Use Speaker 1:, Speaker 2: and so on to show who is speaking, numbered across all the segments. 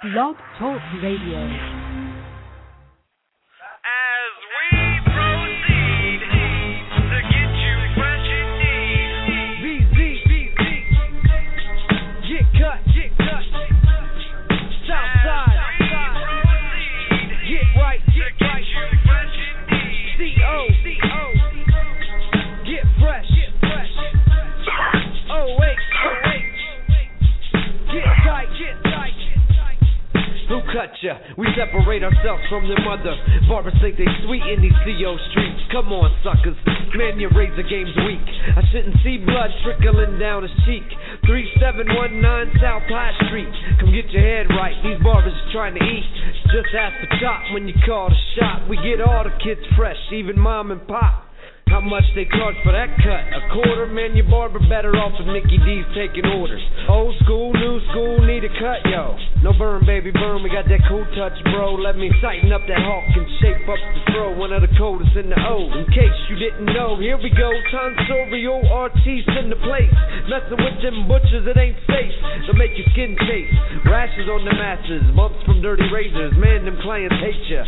Speaker 1: Blog Talk Radio.
Speaker 2: Who cut ya? We separate ourselves from their mother. Barbers think they sweet in these CO streets. Come on, suckers. Man, your razor game's weak. I shouldn't see blood trickling down his cheek. 3719 South High Street. Come get your head right. These barbers are trying to eat. Just ask for chop when you call the shot. We get all the kids fresh, even mom and pop. How much they charge for that cut? A quarter, man, your barber better off with Mickey D's taking orders. Old school, new school, need a cut, yo. No burn, baby, burn, we got that cool touch, bro. Let me tighten up that hawk and shape up the throw. One of the coldest in the O. In case you didn't know, here we go. Tonsorial artiste in the place. Messing with them butchers, it ain't safe. They'll make your skin chase. Rashes on the masses, bumps from dirty razors. Man, them clients hate ya.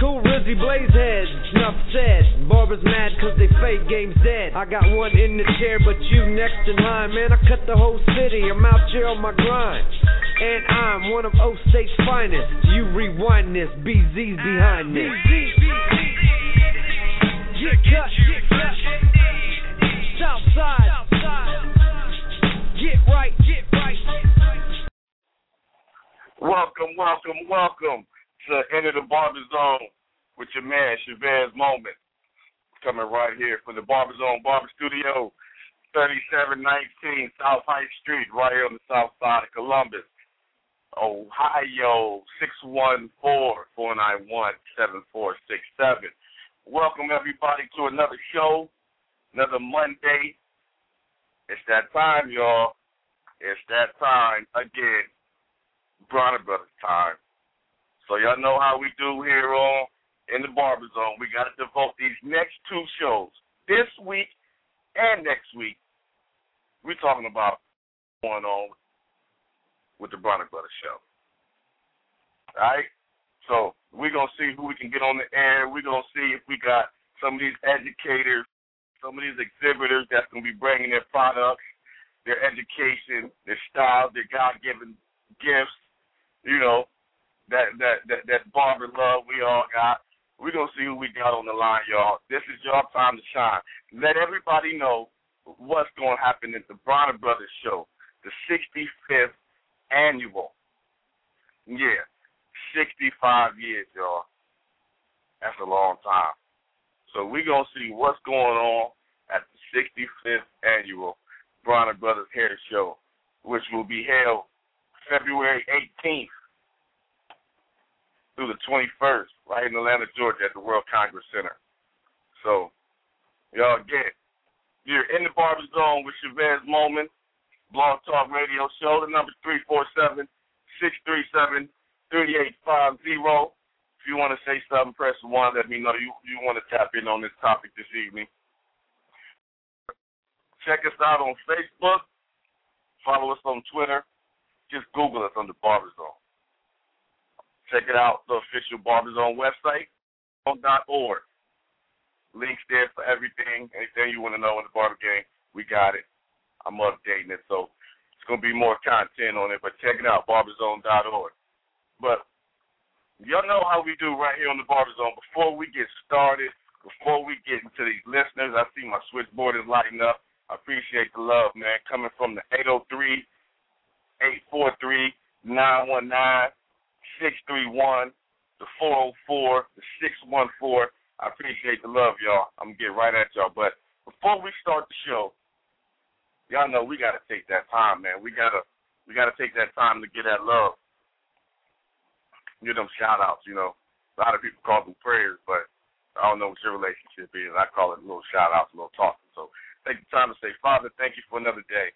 Speaker 2: Cool Rizzy Blaze Blazehead, enough said. Barbers mad cause they fake game's dead. I got one in the chair, but you next in line. Man, I cut the whole city, I'm out here on my grind. And I'm one of O State's finest. You rewind this, BZ's behind this. Get cut, get cut. Southside, get right, get right.
Speaker 3: Welcome, welcome, welcome to Enter the Barber Zone with your man, Chevez Moman. Coming right here from the Barber Zone Barber Studio, 3719 South High Street, right here on the south side of Columbus. Ohio, 614-491-7467. Welcome everybody to another show, another Monday. It's that time, y'all. It's that time again. Bronner Brothers time. So y'all know how we do here on in the Barber Zone. We got to devote these next two shows this week and next week. We're talking about going on with the Bronner Brothers show. All right? So we're going to see who we can get on the air. We're going to see if we got some of these educators, some of these exhibitors that's to be bringing their products, their education, their style, their God-given gifts, you know, that that that barber love we all got. We're gonna see who we got on the line, y'all. This is your time to shine. Let everybody know what's gonna happen at the Bronner Brothers show, the 65th annual. Yeah, 65 years, y'all. That's a long time. So we're gonna see what's going on at the 65th annual Bronner Brothers Hair Show, which will be held February 18th through the 21st, right in Atlanta, Georgia, at the World Congress Center. So, y'all get you're in the Barber Zone with Chevez Moman, Blog Talk Radio Show. The number three four seven six three seven thirty eight five zero. If you want to say something, press one. Let me know you you want to tap in on this topic this evening. Check us out on Facebook. Follow us on Twitter. Just Google us the Barber Zone. Check it out, the official Barber Zone website, org. Links there for everything, anything you want to know in the barber game, we got it. I'm updating it, so it's gonna be more content on it. But check it out, barberzone.org. But y'all know how we do right here on the Barber Zone. Before we get started, before we get into these listeners, I see my switchboard is lighting up. I appreciate the love, man. Coming from the 803 843 919 631, the 404, the 614. I appreciate the love, y'all. I'm gonna get right at y'all. But before we start the show, y'all know we gotta take that time, man. We gotta we got to take that time to get that love. Give them shout outs, you know. A lot of people call them prayers, but I don't know what your relationship is. I call it a little shout outs, a little talking. So take the time to say, Father, thank you for another day.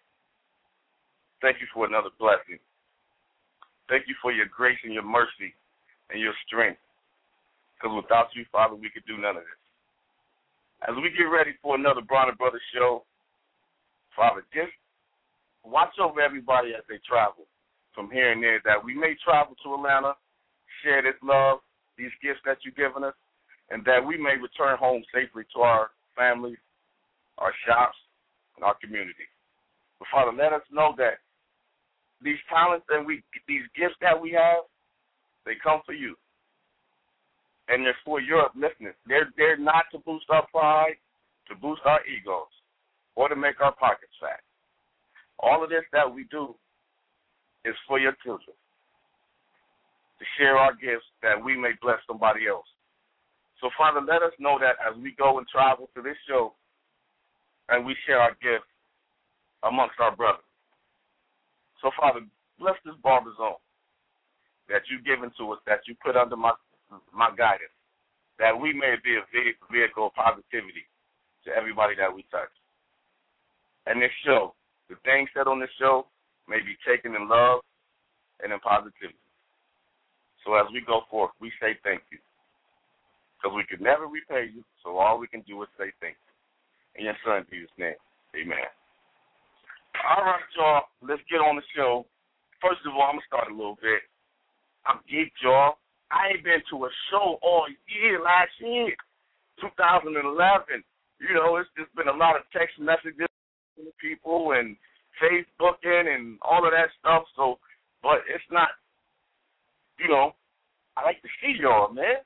Speaker 3: Thank you for another blessing. Thank you for your grace and your mercy and your strength. Because without you, Father, we could do none of this. As we get ready for another Bronner Brothers show, Father, just watch over everybody as they travel from here and there, that we may travel to Atlanta, share this love, these gifts that you've given us, and that we may return home safely to our families, our shops, and our community. But Father, let us know that these talents and we these gifts that we have, they come for you. And they're for your upliftment. They're they're not to boost our pride, to boost our egos, or to make our pockets fat. All of this that we do is for your children. To share our gifts that we may bless somebody else. So Father, let us know that as we go and travel to this show and we share our gifts amongst our brothers. So, Father, bless this barber zone that you've given to us, that you put under my my guidance, that we may be a vehicle of positivity to everybody that we touch. And this show, the things said on this show, may be taken in love and in positivity. So as we go forth, we say thank you. Because we could never repay you, so all we can do is say thank you. In your son Jesus' name, amen. All right, y'all. Let's get on the show. First of all, I'm gonna start a little bit. I'm geeked, y'all. I ain't been to a show all year last year, 2011. You know, it's just been a lot of text messages from people and Facebooking and all of that stuff. So, but it's not, you know, I like to see y'all, man.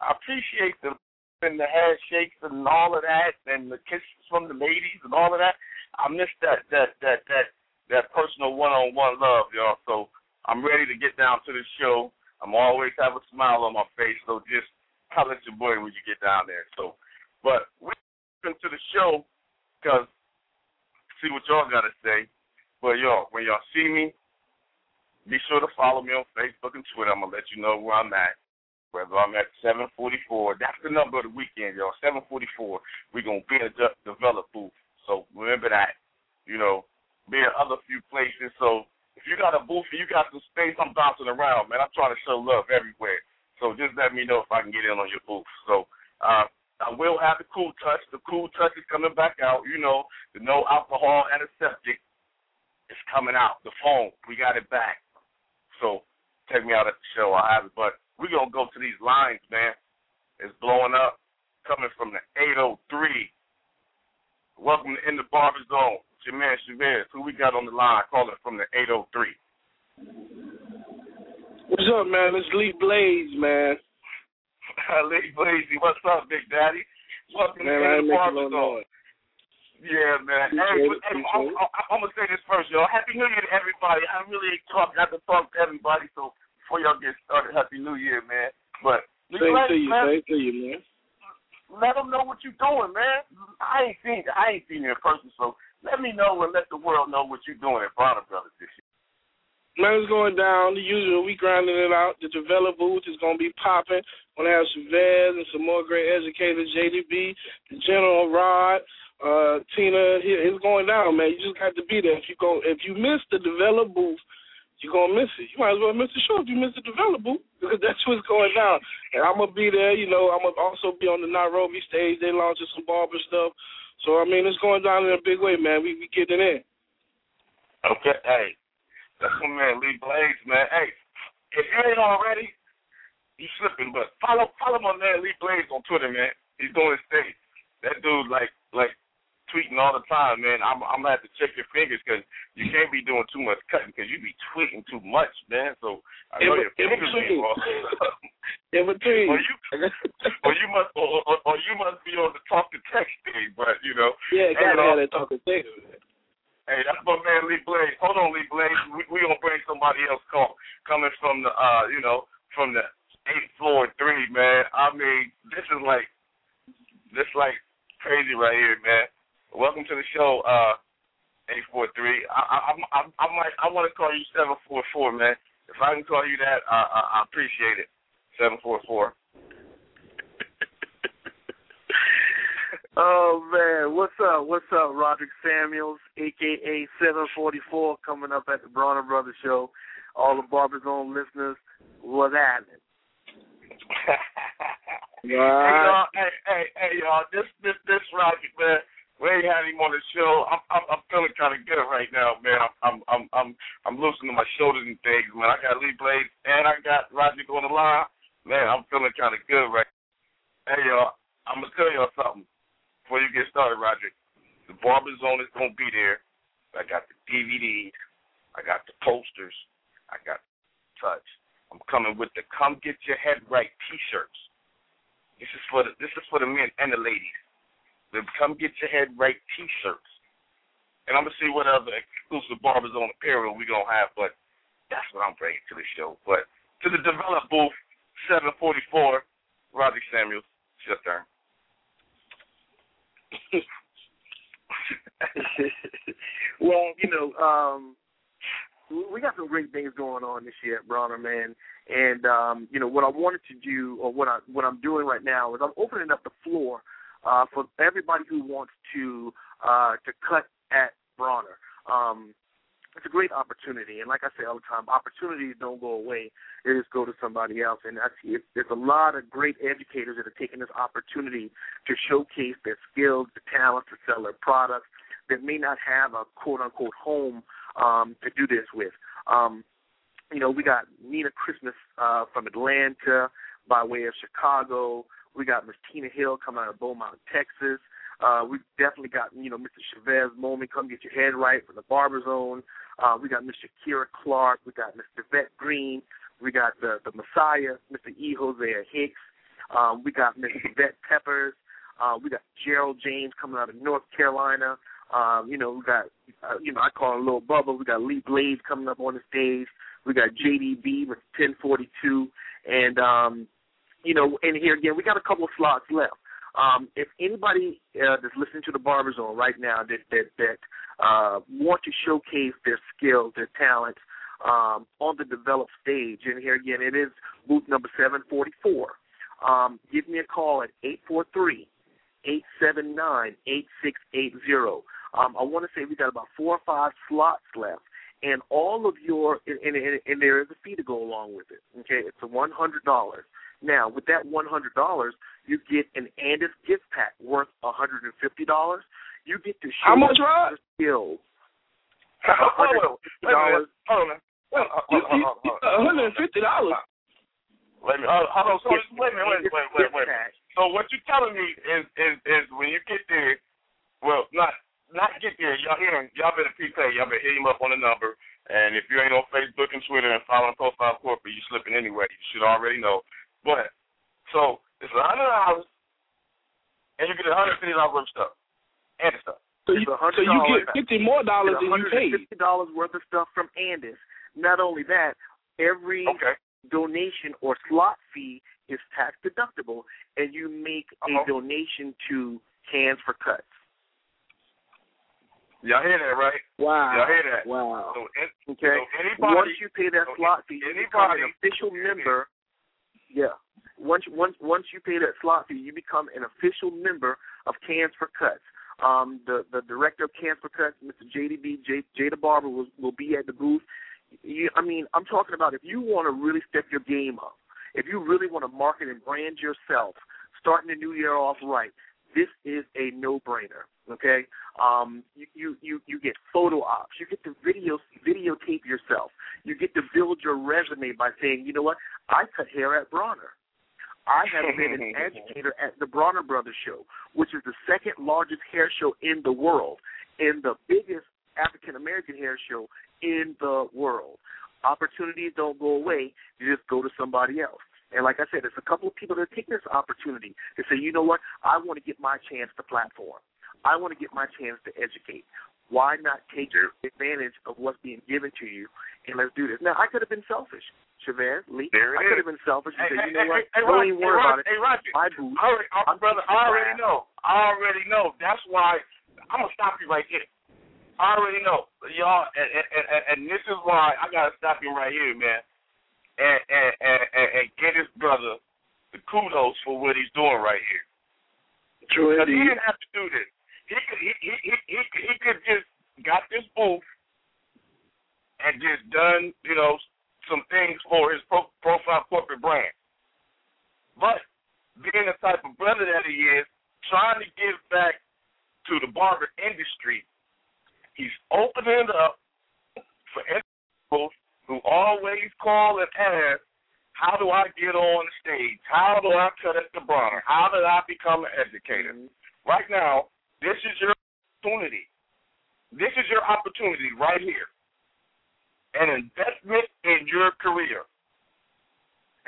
Speaker 3: I appreciate the and the handshakes and all of that, and the kisses from the ladies and all of that. I miss that that that that that personal one-on-one love, y'all. So I'm ready to get down to the show. I'm always have a smile on my face. So just holler at your boy when you get down there. So, but we're to the show because see what y'all got to say. But y'all, when y'all see me, be sure to follow me on Facebook and Twitter. I'm gonna let you know where I'm at. Whether I'm at 744, that's the number of the weekend, y'all. 744. We're gonna be in de- develop booth. So remember that. You know, be in other few places. So if you got a booth and you got some space, I'm bouncing around, man. I'm trying to show love everywhere. So just let me know if I can get in on your booth. So uh I will have the cool touch. The cool touch is coming back out. You know, the no alcohol antiseptic is coming out. The phone, we got it back. So take me out at the show. I have it. But we're going to go to these lines, man. It's blowing up. Coming from the 803. Welcome to In the Barber Zone. It's your man Chevez. Who we got on the line calling from the 803?
Speaker 4: What's up, man? It's Lee Blaze, man.
Speaker 3: Lee Blazy, what's up, Big Daddy? Welcome
Speaker 4: man,
Speaker 3: to In the Barber Zone. Yeah, man. Hey, but, hey, I'm. I'm, gonna say this first, y'all. Happy New Year to everybody. I really talk, got to talk to everybody. So before y'all get started, Happy New Year, man. But Lee
Speaker 4: Same
Speaker 3: Blaze,
Speaker 4: to you,
Speaker 3: man,
Speaker 4: same to you, man.
Speaker 3: Let them know what you're doing, man. I ain't seen I ain't seen you in person, so let me know and let the world know what you're doing at Bronner Brothers this year.
Speaker 4: Man, it's going down. The usual, we grinding it out. The develop booth is going to be popping. Going to have some Chevez and some more great educators, JDB, the General Rod, uh, Tina. It- It's going down, man. You just got to be there. If you go, if you miss the develop booth, you're to miss it. You might as well miss the show if you miss the develop because that's what's going down. And I'm to be there. You know, I'm to also be on the Nairobi stage. They launching some barber stuff. So, I mean, it's going down in a big way, man. We, we getting in.
Speaker 3: Okay, hey, that's my man Lee Blaze, man. Hey, if you ain't already, you slipping, but follow follow my man Lee Blaze on Twitter, man. He's doing his thing. That dude like like tweeting all the time, man. I'm I'm gonna have to check your fingers because you can't be doing too much cutting because you be tweeting too much, man. So I know
Speaker 4: In-
Speaker 3: your fingers be
Speaker 4: between.
Speaker 3: off.
Speaker 4: In between.
Speaker 3: or you or you must or, or, or you must be on the talk to text thing, but you know.
Speaker 4: yeah, gotta have that talking thing.
Speaker 3: Hey, that's my man Lee Blaze. Hold on, Lee Blaze. We, we gonna bring somebody else call coming from the uh, you know, from the eighth floor three, man. I mean, this is like this like crazy right here, man. Welcome to the show, uh, eight four three. I, I I, I, I might, I want to call you seven four four, man. If I can call you that, I, I, I appreciate it. Seven four four.
Speaker 5: Oh man, what's up? What's up, Roderick Samuels, aka Seven Forty Four, coming up at the Bronner Brothers Show. All the Barbers Zone listeners, what's happening?
Speaker 3: Hey y'all, hey, hey, hey y'all, this this this Rocket man, we ain't had him on the show. I'm I'm, I'm feeling kind of good right now, man. I'm I'm I'm I'm loosening my shoulders and things, man. I got Lee Blades and I got Roger on the line, man. I'm feeling kind of good right. Hey y'all, I'm gonna tell y'all something before you get started, Roger. The Barber Zone is gonna be there. I got the DVDs, I got the posters, I got touch. I'm coming with the "Come Get Your Head Right" T-shirts. This is for the this is for the men and the ladies. The "Come Get Your Head Right" T-shirts. And I'm gonna see what other exclusive barbers on apparel we gonna have, but that's what I'm bringing to the show. But to the develop booth, 744, Roger Samuels, it's your turn.
Speaker 5: well, you know, um, we got some great things going on this year at Bronner, man. And um, you know what I wanted to do, or what I what I'm doing right now, is I'm opening up the floor uh, for everybody who wants to uh, to cut at Bronner. Um, it's a great opportunity, and like I say all the time, opportunities don't go away; they just go to somebody else. And I see it, there's a lot of great educators that are taking this opportunity to showcase their skills, their talents, to sell their products that may not have a quote unquote home um, to do this with. Um, you know, we got Nina Christmas uh, from Atlanta by way of Chicago. We got Miss Tina Hill coming out of Beaumont, Texas. Uh, we definitely got, you know, Mr. Chevez Moman, come get your head right from the Barber Zone. Uh, we got Miss Shakira Clark. We got Miss Yvette Green. We got the the Messiah, Mr. E. Hosea Hicks. Um, we got Miss Yvette Peppers. Uh, we got Gerald James coming out of North Carolina. Um, you know, we got, uh, you know, I call him Little Bubba. We got Lee Blades coming up on the stage. We got JDB with 1042. And, um, you know, and here again, we got a couple of slots left. Um, if anybody uh, that's listening to the Barber Zone right now that that that uh, want to showcase their skills, their talents um, on the developed stage, and here again, it is booth number 744. Um, give me a call at 843 879 8680. Um, I want to say we got about four or five slots left, and all of your and, and, and there is a fee to go along with it. Okay, it's a one hundred dollars. Now, with that one hundred dollars, you get an Andis gift pack worth hundred and fifty dollars. You get to show
Speaker 4: How much, Rod?
Speaker 5: skills.
Speaker 3: Hold on, wait hold on.
Speaker 4: Wait, you, you, you, hundred and fifty dollars.
Speaker 3: Wait a minute, hold on. So, wait a minute, wait, wait, wait, wait. So what you're telling me is is is when you get there, well, not not get there. Y'all hear y'all better prepay. Y'all better hit him up on the number. And if you ain't on Facebook and Twitter and following Profile Corporate, you slipping anyway. You should already know. But so it's a hundred dollars, and you get a hundred fifty dollars worth of stuff and stuff.
Speaker 4: So you, so you get fifty more dollars than you paid.
Speaker 5: $150 worth of stuff from Andis. Not only that, every
Speaker 3: Okay.
Speaker 5: donation or slot fee is tax deductible, and you make
Speaker 3: Uh-huh.
Speaker 5: a donation to Hands for Cuts.
Speaker 3: Y'all hear that, right?
Speaker 4: Wow.
Speaker 3: Y'all hear that?
Speaker 4: Wow.
Speaker 3: So,
Speaker 5: Okay.
Speaker 3: so anybody,
Speaker 5: once you pay that
Speaker 3: so
Speaker 5: slot fee, you become an
Speaker 3: anybody-
Speaker 5: official member. Yeah. Once once once you pay that slot fee, you become an official member of Cans for Cuts. Um, the the director of Cans for Cuts, Mr. JDB J, Jada Barber, will will be at the booth. You, I mean, I'm talking about if you want to really step your game up, if you really want to market and brand yourself, starting the new year off right, this is a no-brainer. Okay, um, you, you you you get photo ops, you get to video videotape yourself, you get to build your resume by saying, you know what, I cut hair at Bronner. I have been an educator at the Bronner Brothers Show, which is the second largest hair show in the world and the biggest African American hair show in the world. Opportunities don't go away; you just go to somebody else. And like I said, there's a couple of people that take this opportunity to say, you know what, I want to get my chance to platform. I want to get my chance to educate. Why not take advantage of what's being given to you and let's do this? Now, I could have been selfish, Chevez, Lee.
Speaker 3: There it
Speaker 5: I could have been selfish and
Speaker 3: Hey,
Speaker 5: said,
Speaker 3: hey,
Speaker 5: you know what,
Speaker 3: hey, hey,
Speaker 5: don't
Speaker 3: Roger,
Speaker 5: even
Speaker 3: hey,
Speaker 5: worry
Speaker 3: Roger,
Speaker 5: about it.
Speaker 3: Hey, Roger.
Speaker 5: My booth.
Speaker 3: I already,
Speaker 5: I'm
Speaker 3: brother,
Speaker 5: teaching
Speaker 3: I already
Speaker 5: class.
Speaker 3: know. I already know. That's why I'm gonna stop you right there. I already know, y'all, and, and, and, and this is why I gotta stop him right here, man, and and, and and and get his brother the kudos for what he's doing right here.
Speaker 4: True
Speaker 3: Because he
Speaker 4: indeed.
Speaker 3: didn't have to do this. He could he he he he, he could just got this booth and just done you know some things for his pro, profile corporate brand. But being the type of brother that he is, trying to give back to the barber industry, he's opening up for individuals who always call and ask, how do I get on the stage? How do I cut at the bar? How did I become an educator? Right now, this is your opportunity. This is your opportunity right here. An investment in your career.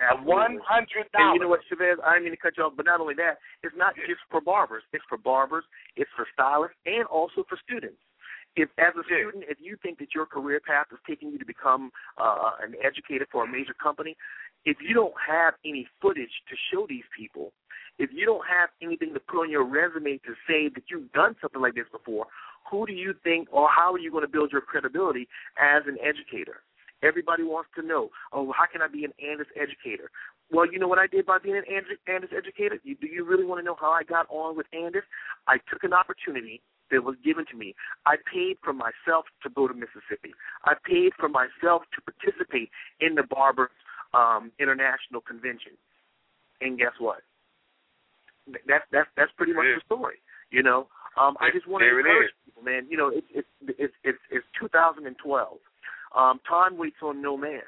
Speaker 3: At one hundred
Speaker 5: And you know what, Chevez? I didn't mean to cut you off, but not only that, it's not just for barbers. It's for barbers, it's for stylists, and also for students. If, as a student, if you think that your career path is taking you to become uh, an educator for a major company, if you don't have any footage to show these people, if you don't have anything to put on your resume to say that you've done something like this before, who do you think or how are you going to build your credibility as an educator? Everybody wants to know, oh, how can I be an Andis educator? Well, you know what I did by being an Andis, educator? You, do you really want to know how I got on with Andis? I took an opportunity that was given to me. I paid for myself to go to Mississippi. I paid for myself to participate in the Barbers um, International Convention. And guess what? That's that's that's pretty much the story. You know, um, I just want to encourage people, man. You know, it's it's it's it's, it's 2012. Um, time waits on no man.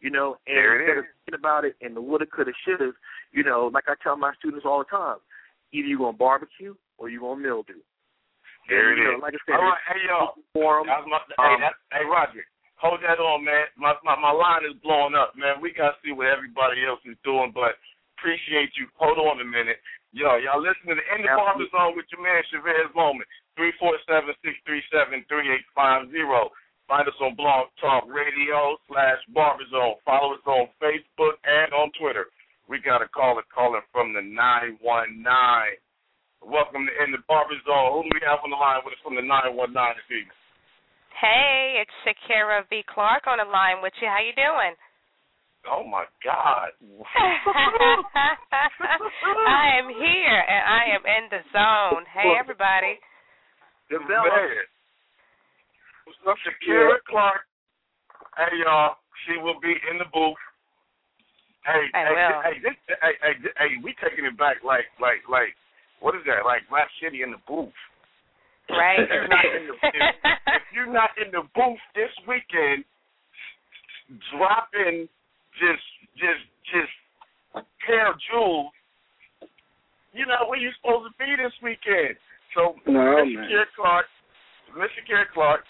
Speaker 5: You know, and instead of thinking about it and the woulda, coulda, shoulda, you know, like I tell my students all the time, either you're gonna barbecue or you're gonna mildew.
Speaker 3: There
Speaker 5: And,
Speaker 3: it
Speaker 5: you
Speaker 3: is.
Speaker 5: like I said,
Speaker 3: All right, hey y'all.
Speaker 5: forum.
Speaker 3: That was my,
Speaker 5: Um,
Speaker 3: hey, that, hey Roger, hold that on, man. My, my my line is blowing up, man. We gotta see what everybody else is doing, but appreciate you. Hold on a minute, yo. Y'all listening to In the Barber. Zone with your man Chevez Moman. Three four seven six three seven three eight five zero. Find us on Blog Talk Radio slash Barberzone. Follow us on Facebook and on Twitter. We got a caller calling from the nine one nine. Welcome to In the Barberzone. Who do we have on the line with us from the 919 this evening?
Speaker 6: Hey, it's Shakira V. Clark on the line with you. How you doing?
Speaker 3: Oh, my God.
Speaker 6: I am here and I am in the zone. Hey, everybody.
Speaker 5: Develop.
Speaker 3: Man. What's up, Shakira Clark? Hey, y'all. She will be in the booth. Hey,
Speaker 6: I
Speaker 3: hey,
Speaker 6: will.
Speaker 3: hey, this, hey, hey, hey, we taking it back like, like, like, what is that? Like Rap City in the booth.
Speaker 6: Right.
Speaker 3: If you're not in the, if, if you're not in the booth this weekend, dropping just, just, just pair of jewels, you know where you supposed to be this weekend. So,
Speaker 4: No,
Speaker 3: Mr.
Speaker 4: man.
Speaker 3: Kier Clark, Mr. Kier Clark,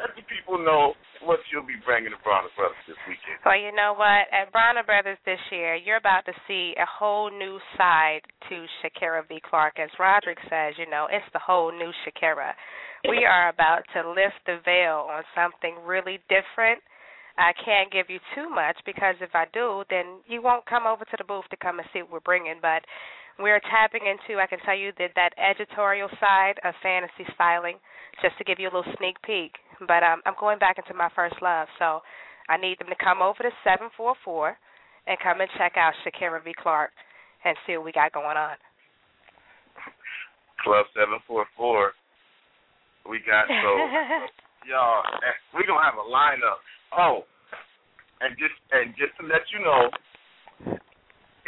Speaker 3: let the people know what you'll be bringing to Bronner Brothers this weekend.
Speaker 6: Well, you know what? At Bronner Brothers this year, you're about to see a whole new side to Shakira V. Clark. As Roderick says, you know, it's the whole new Shakira. We are about to lift the veil on something really different. I can't give you too much because if I do, then you won't come over to the booth to come and see what we're bringing. But we're tapping into, I can tell you, that that editorial side of fantasy styling, just to give you a little sneak peek. But um, I'm going back into my first love, so I need them to come over to 744 and come and check out Shakira V. Clark and see what we got going on.
Speaker 3: Club 744. We got, so, y'all, we to have a lineup. Oh, and just and just to let you know,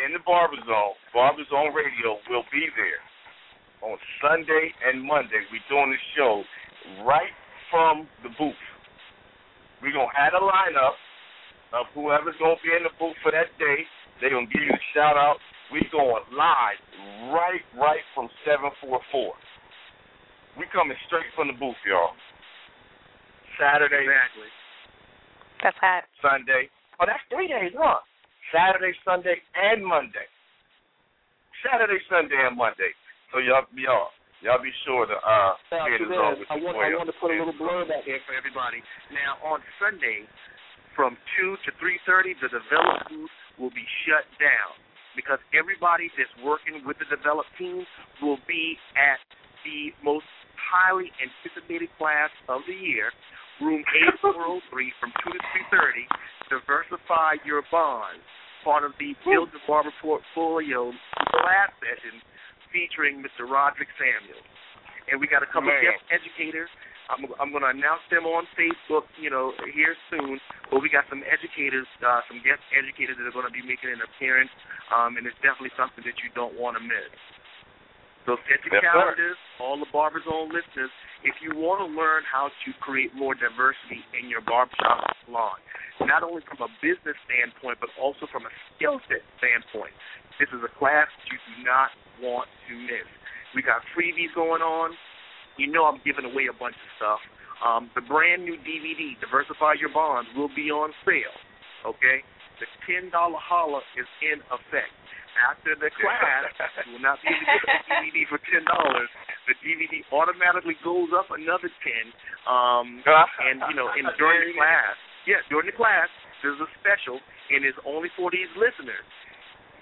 Speaker 3: in the Barber Zone, Barber Zone Radio will be there on Sunday and Monday. We're doing the show right from the booth. We're going to have a lineup of whoever's going to be in the booth for that day. They're going to give you a shout out. We're going live right, right from 744. We coming straight from the booth, y'all. Saturday,
Speaker 5: Exactly.
Speaker 6: That's hot.
Speaker 3: Sunday. Oh, that's three days, huh? Saturday, Sunday, and Monday. Saturday, Sunday, and Monday. So y'all, y'all, y'all be sure to uh
Speaker 5: Now,
Speaker 3: get us
Speaker 5: Chevez,
Speaker 3: on with
Speaker 5: I
Speaker 3: your
Speaker 5: want, I
Speaker 3: up
Speaker 5: want to put a little blurb out there for everybody. Now, on Sunday, from 2 to 3.30, the develop booth will be shut down because everybody that's working with the develop team will be at the most highly anticipated class of the year, room A403 from 2 to 3.30, Diversify Your Bonds, part of the Build the Barber Portfolio class session featuring Mr. Roderick Samuels. And we got a couple
Speaker 3: Man.
Speaker 5: guest educators. I'm, I'm going to announce them on Facebook, you know, here soon. But we got some educators, uh, some guest educators that are going to be making an appearance, um, and it's definitely something that you don't want to miss. So set your
Speaker 3: Yes, sir.
Speaker 5: all the Barber Zone listeners. If you want to learn how to create more diversity in your barbershop salon, not only from a business standpoint, but also from a skill set standpoint, this is a class you do not want to miss. We got freebies going on. You know I'm giving away a bunch of stuff. Um, the brand new DVD, Diversify Your Bonds, will be on sale. Okay? The $10 holla is in effect. After the class, you will not be able to get the DVD for $10. The DVD automatically goes up another 10 um, and, you know, and during the class, yeah, during the class, there's a special, and it's only for these listeners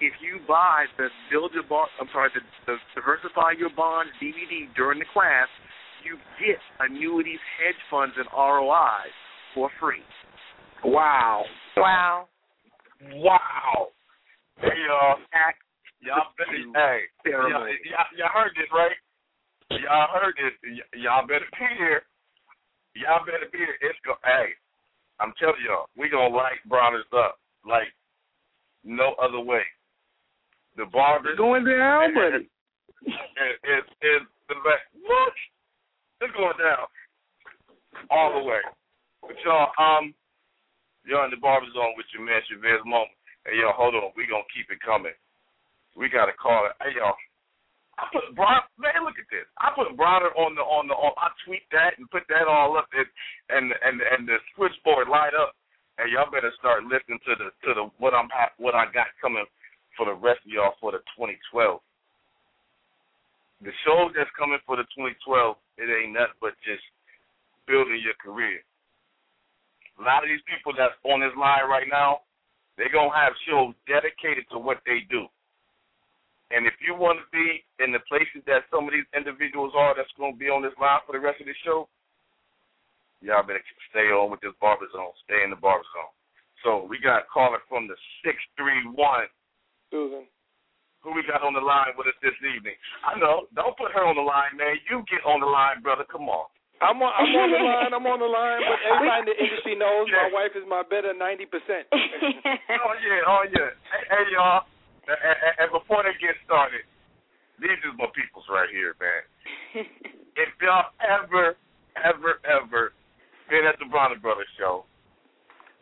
Speaker 5: if you buy the Build Your Bar, I'm sorry, the, the Diversify Your Bonds DVD during the class, you get annuities, hedge funds, and ROIs for free.
Speaker 4: Wow.
Speaker 6: Wow.
Speaker 3: Wow. Hey y'all. Y'all hey, y'all, y'all heard this, right? Y'all heard this. Y- y'all better be here. Y'all better be here. It's go. Hey, I'm telling y'all, we gonna light Bronners up like no other way. The barbers
Speaker 4: Going down, buddy.
Speaker 3: is is the best. What? It's going down all the way. But y'all, um, you're in the barber zone with your man Chevez Moman. Hey y'all, hold on. We gonna keep it coming. We gotta call it. Hey, y'all. I put Brown. Man, look at this. I put Bronner on the on the. On, I tweet that and put that all up, and and and and the switchboard light up. Hey, y'all better start listening to the to the what I'm ha- what I got coming for the rest of y'all for the 2012. The shows that's coming for the 2012, it ain't nothing but just building your career. A lot of these people that's on this line right now, they're gonna have shows dedicated to what they do. And if you want to be in the places that some of these individuals are that's going to be on this line for the rest of the show, y'all better stay on with this barber zone. Stay in the barber zone. So we got a caller from the 631.
Speaker 4: Susan.
Speaker 3: Who we got on the line with us this evening? I know. Don't put her on the line, man. You get on the line, brother. Come on.
Speaker 4: I'm on, I'm on the line. I'm on the line. But everybody in the industry knows my wife is my better ninety percent.
Speaker 3: oh yeah, oh yeah. Hey, hey y'all. And, and, before they get started, these is my peoples right here, man. if y'all ever, ever, ever been at the Bronner Brothers show,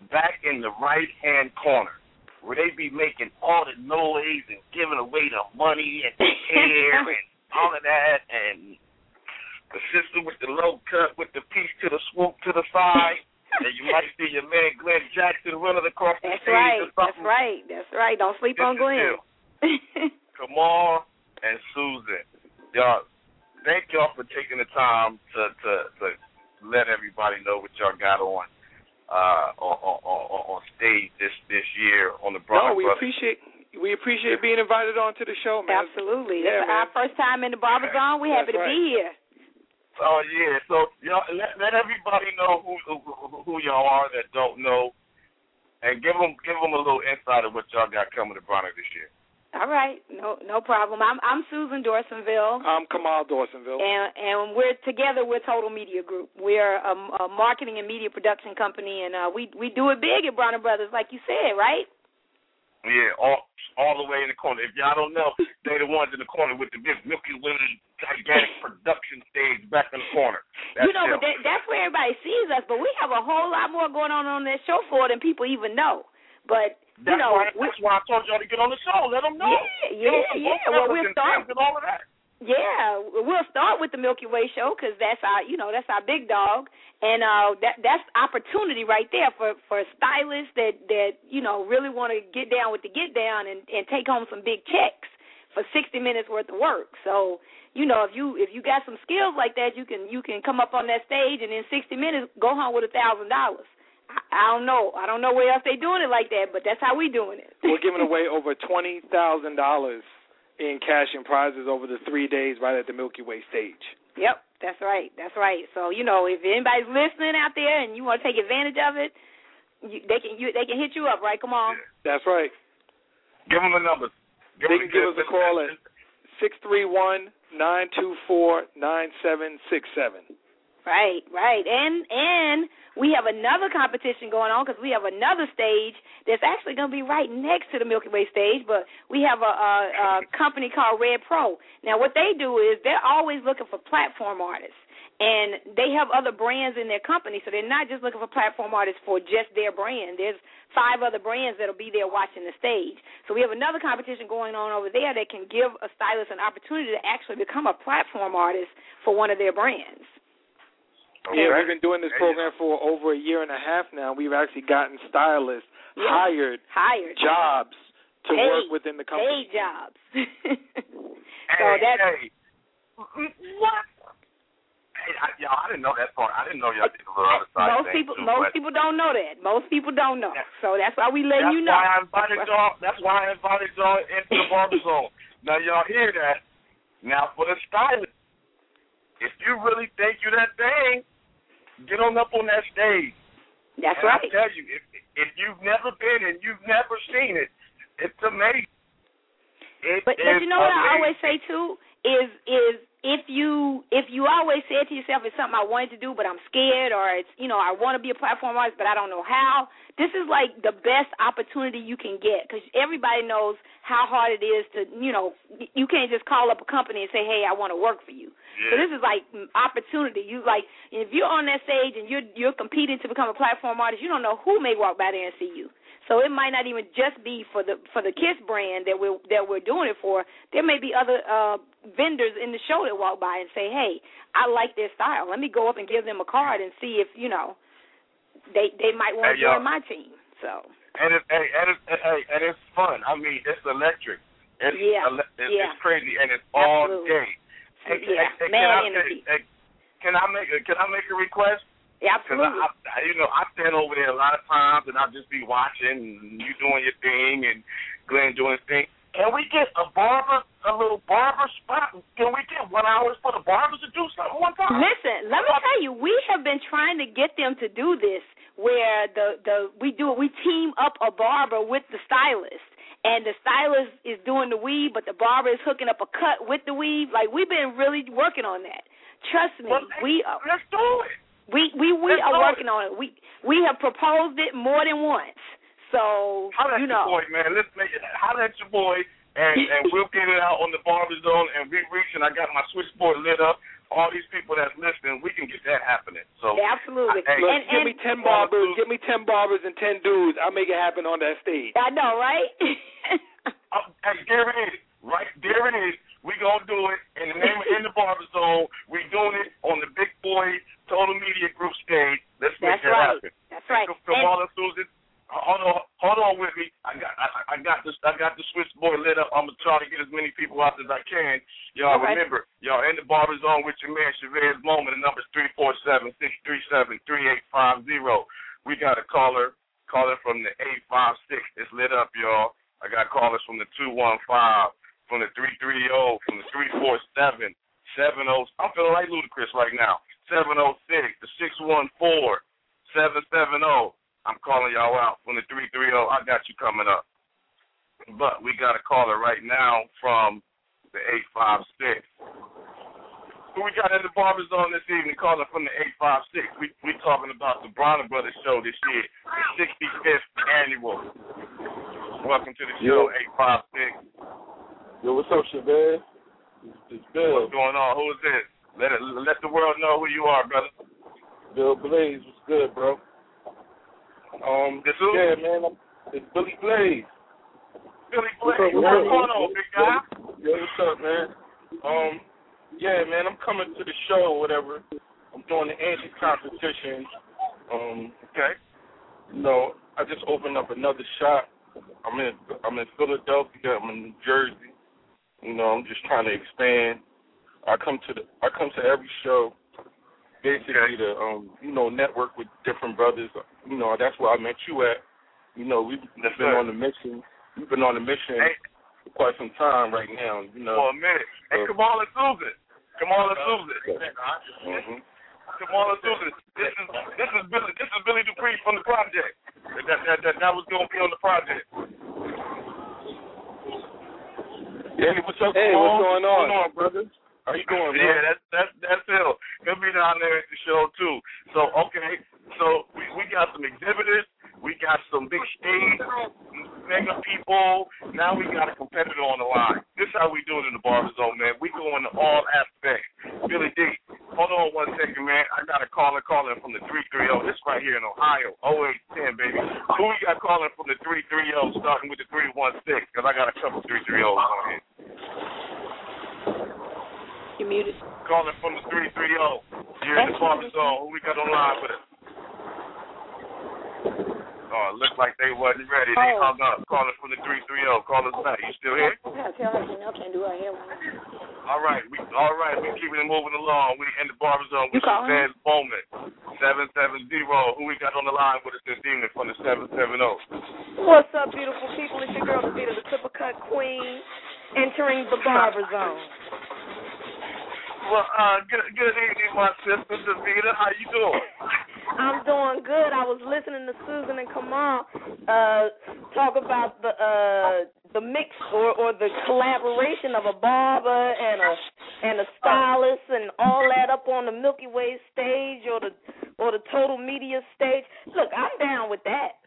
Speaker 3: back in the right hand corner, where they be making all the noise and giving away the money and the hair and all of that, and the sister with the low cut with the piece to the swoop to the side. And you might see your man Glenn Jackson running across the
Speaker 7: That's right. That's right. That's right. Don't sleep
Speaker 3: This
Speaker 7: on Glenn.
Speaker 3: him. Kamal and Susan. Y'all, thank y'all for taking the time to to, to let everybody know what y'all got on uh on on, on, on stage this this year on the Bronner
Speaker 4: No, we
Speaker 3: Brothers.
Speaker 4: appreciate we appreciate being invited on to the show, man.
Speaker 7: Absolutely.
Speaker 4: Yeah,
Speaker 7: this is our first time in the barber zone. We're happy
Speaker 4: That's
Speaker 7: to
Speaker 4: right.
Speaker 7: be here.
Speaker 3: Oh yeah, so y'all let let everybody know who who, who y'all are that don't know, and give them give them a little insight of what y'all got coming to Bronner this year.
Speaker 7: All right. No no problem. I'm I'm Susan Dorsonville.
Speaker 4: I'm Kamal Dawsonville.
Speaker 7: And and we're together with Total Media Group. We're a, a marketing and media production company, and uh, we we do it big at Bronner Brothers, like you said, right?
Speaker 3: Yeah, all all the way in the corner. If y'all don't know, they the ones in the corner with the big Milky Way gigantic production stage back in the corner. That's
Speaker 7: you know,
Speaker 3: them.
Speaker 7: but that, that's where everybody sees us. But we have a whole lot more going on on that show floor than people even know. But you
Speaker 3: That's
Speaker 7: know,
Speaker 3: why,
Speaker 7: we,
Speaker 3: that's why I told y'all to get on the show. Let them know.
Speaker 7: Yeah, yeah, yeah. Well, we'll start.
Speaker 3: And all of that.
Speaker 7: Yeah, we'll start with the Milky Way show because that's our, you know, that's our big dog, and uh, that that's opportunity right there for for stylists that that you know really want to get down with the get down and and take home some big checks for sixty minutes worth of work. So you know, if you if you got some skills like that, you can you can come up on that stage and in sixty minutes go home with a thousand dollars. I don't know. I don't know where else they doing it like that, but that's how we doing it.
Speaker 4: We're giving away over twenty thousand dollars in cash and prizes over the three days right at the Milky Way stage.
Speaker 7: Yep. That's right. That's right. So you know, if anybody's listening out there and you want to take advantage of it, you, they can you they can hit you up, right? Come on.
Speaker 4: That's right.
Speaker 3: Give them the numbers. Give
Speaker 4: they
Speaker 3: them
Speaker 4: can give us a call at six three one nine two four nine seven six seven.
Speaker 7: Right, right, and and we have another competition going on because we have another stage that's actually going to be right next to the Milky Way stage. But we have a, a, a company called Red Pro. Now, what they do is they're always looking for platform artists, and they have other brands in their company, so they're not just looking for platform artists for just their brand. There's five other brands that'll be there watching the stage. So we have another competition going on over there that can give a stylist an opportunity to actually become a platform artist for one of their brands.
Speaker 4: Okay. Yeah, we've been doing this program for over a year and a half now. We've actually gotten stylists
Speaker 7: yeah.
Speaker 4: hired,
Speaker 7: hired
Speaker 4: jobs to
Speaker 7: paid,
Speaker 4: work within the company.
Speaker 7: Paid jobs.
Speaker 3: so
Speaker 7: hey, that's
Speaker 3: hey. what? Hey, I, y'all, I didn't know that part. I didn't know y'all did a little other side
Speaker 7: Most people,
Speaker 3: too,
Speaker 7: most
Speaker 3: but
Speaker 7: people don't know that. Most people don't know. So that's why we letting you know.
Speaker 3: Why I invited y'all. That's why I invited y'all into the barber zone. Now y'all hear that? Now for the stylist, if you really think you that thing, get on up on that stage.
Speaker 7: That's
Speaker 3: and
Speaker 7: right.
Speaker 3: I tell you, if if you've never been and you've never seen it, it's amazing. It
Speaker 7: but but you know what. I always say too is is if you if you always say to yourself it's something I wanted to do but I'm scared or it's you know I want to be a platform artist but I don't know how this is like the best opportunity you can get because everybody knows how hard it is to you know you can't just call up a company and say hey I want to work for you
Speaker 3: yeah.
Speaker 7: so this is like opportunity you like if you're on that stage and you're you're competing to become a platform artist you don't know who may walk by there and see you so it might not even just be for the for the Kiss brand that we're that we're doing it for. There may be other uh vendors in the show that walk by and say, "Hey, I like their style. Let me go up and give them a card and see if you know they they might want to join my team." So
Speaker 3: And it's hey, and it's hey, and it's fun. I mean, it's electric. It's
Speaker 7: Yeah,
Speaker 3: ele- it's,
Speaker 7: yeah.
Speaker 3: it's crazy, and it's all
Speaker 7: Absolutely.
Speaker 3: day. Hey,
Speaker 7: yeah,
Speaker 3: hey, hey,
Speaker 7: mad
Speaker 3: can I,
Speaker 7: energy.
Speaker 3: Hey, can I make a can I make a request?
Speaker 7: Yeah, absolutely.
Speaker 3: I, I, you know, I stand over there a lot of times, and I'll just be watching, and you doing your thing, and Glenn doing his thing. Can we get a barber, a little barber spot? Can we get one hour for the barbers to do something oh, one time?
Speaker 7: Listen, let me tell you, we have been trying to get them to do this where the the we do we team up a barber with the stylist. And the stylist is doing the weave, but the barber is hooking up a cut with the weave. Like we've been really working on that. Trust me,
Speaker 3: Well,
Speaker 7: we are.
Speaker 3: Let's do it.
Speaker 7: We we we
Speaker 3: Let's
Speaker 7: are
Speaker 3: do it.
Speaker 7: working on it. We we have proposed it more than once. So
Speaker 3: Holla at
Speaker 7: you know,
Speaker 3: your boy, man. Let's make it. Holla at your boy, and and we'll get it out on the barber zone. And we reaching. I got my switchboard lit up. All these people that's listening, we can get that happening. So
Speaker 7: absolutely.
Speaker 3: Hey,
Speaker 4: Look,
Speaker 7: and,
Speaker 4: give
Speaker 7: and
Speaker 4: me ten barbers. Give me ten barbers and ten dudes. I'll make it happen on that stage.
Speaker 7: I know, right?
Speaker 3: uh, hey, there it is. Right there it is. We gonna do it in the name of in the barber zone. We doing it on the Big Boy Total Media Group stage. Let's make
Speaker 7: That's
Speaker 3: that
Speaker 7: right.
Speaker 3: happen.
Speaker 7: That's right.
Speaker 3: Hey, Kamala Susan, hold on, hold on with me. I got, I, I got this, I got the switchboard lit up. I'm gonna try to get as many people out as I can. Y'all remember, y'all in the barber zone with your man Chevez Moman. The number's three four seven six three seven three eight five zero. We got a caller, caller from the eight five six. It's lit up, y'all. I got callers from the two one five, from the three three zero, from the three four seven seven zero. I'm feeling like Ludacris right now. 706, the six one four, seven seven zero. I'm calling y'all out from the three three zero. I got you coming up. But we got a caller right now from the eight five six. Who we got in the barber zone this evening? Calling from the eight five six. We we talking about the Bronner Brothers show this year, the sixty fifth annual. Welcome to the show,
Speaker 8: Yo.
Speaker 3: eight five six.
Speaker 8: Yo, what's up, Shabazz? It's Bill.
Speaker 3: What's going on? Who is this? Let it, let the world know who you are, brother.
Speaker 8: Bill Blaze. What's good, bro? Um,
Speaker 3: This who?
Speaker 8: yeah, man. It's Billy Blaze.
Speaker 3: Billy Blaze.
Speaker 8: up,
Speaker 3: What's going on, big guy?
Speaker 8: Yo, what's up, man? Um, yeah, man. I'm coming to the show or whatever. I'm doing the anti competition. Um,
Speaker 3: Okay.
Speaker 8: you know, I just opened up another shop. I'm in I'm in Philadelphia. I'm in New Jersey. You know, I'm just trying to expand. I come to the I come to every show basically to um you know network with different brothers. You know, that's where I met you at. You know, we've
Speaker 3: Yes,
Speaker 8: been
Speaker 3: sir.
Speaker 8: on the mission. We've been on the mission
Speaker 3: Hey,
Speaker 8: for quite some time right now. You know,
Speaker 3: for a minute. Hey,
Speaker 8: So-
Speaker 3: Kamala Susan. Kamala Susan. Mm-hmm. Kamala Susan. This is this is Billy this is Billy Dupree from the project. That that that, that was gonna be on the project. Hey, what's up?
Speaker 8: Hey, what's going on?
Speaker 3: What's going on, brother?
Speaker 8: How you doing, man?
Speaker 3: Yeah, that's that's that's it. He'll be down there at the show too. So okay, so we we got some exhibitors, we got some big stage, mega people. Now we got a competitor on the line. This is how we do it in the barber zone, man. We go into all aspects. Billy D, hold on one second, man. I got a caller calling from the three three zero. This right here in Ohio, 0810, baby. Who we got calling from the three three zero, starting with the three one six? Because I got a couple three three zeros on here.
Speaker 7: You muted.
Speaker 3: Calling from the 330. You're in the barber zone. Who we got on line with us? Oh, it looked like they wasn't ready. They
Speaker 7: Oh.
Speaker 3: hung up. Calling from the 330. Call us back. You still here?
Speaker 7: Yeah, tell her Janelle can't do her hair.
Speaker 3: All right. We all right. We keeping it moving along. We in the barber zone with
Speaker 7: You calling?
Speaker 3: Suzanne Bowman. 770. Who we got on the line with us this evening from the 770?
Speaker 9: What's up, beautiful people? It's your girl, Davita, the Triple Cut Queen, entering the barber zone.
Speaker 3: Well, uh, good, good evening, my sister Davita. How you doing?
Speaker 9: I'm doing good. I was listening to Susan and Kamal uh, talk about the uh, the mix or, or the collaboration of a barber and a and a stylist and all that up on the Milky Way stage or the or the Total Media stage. Look, I'm down with that.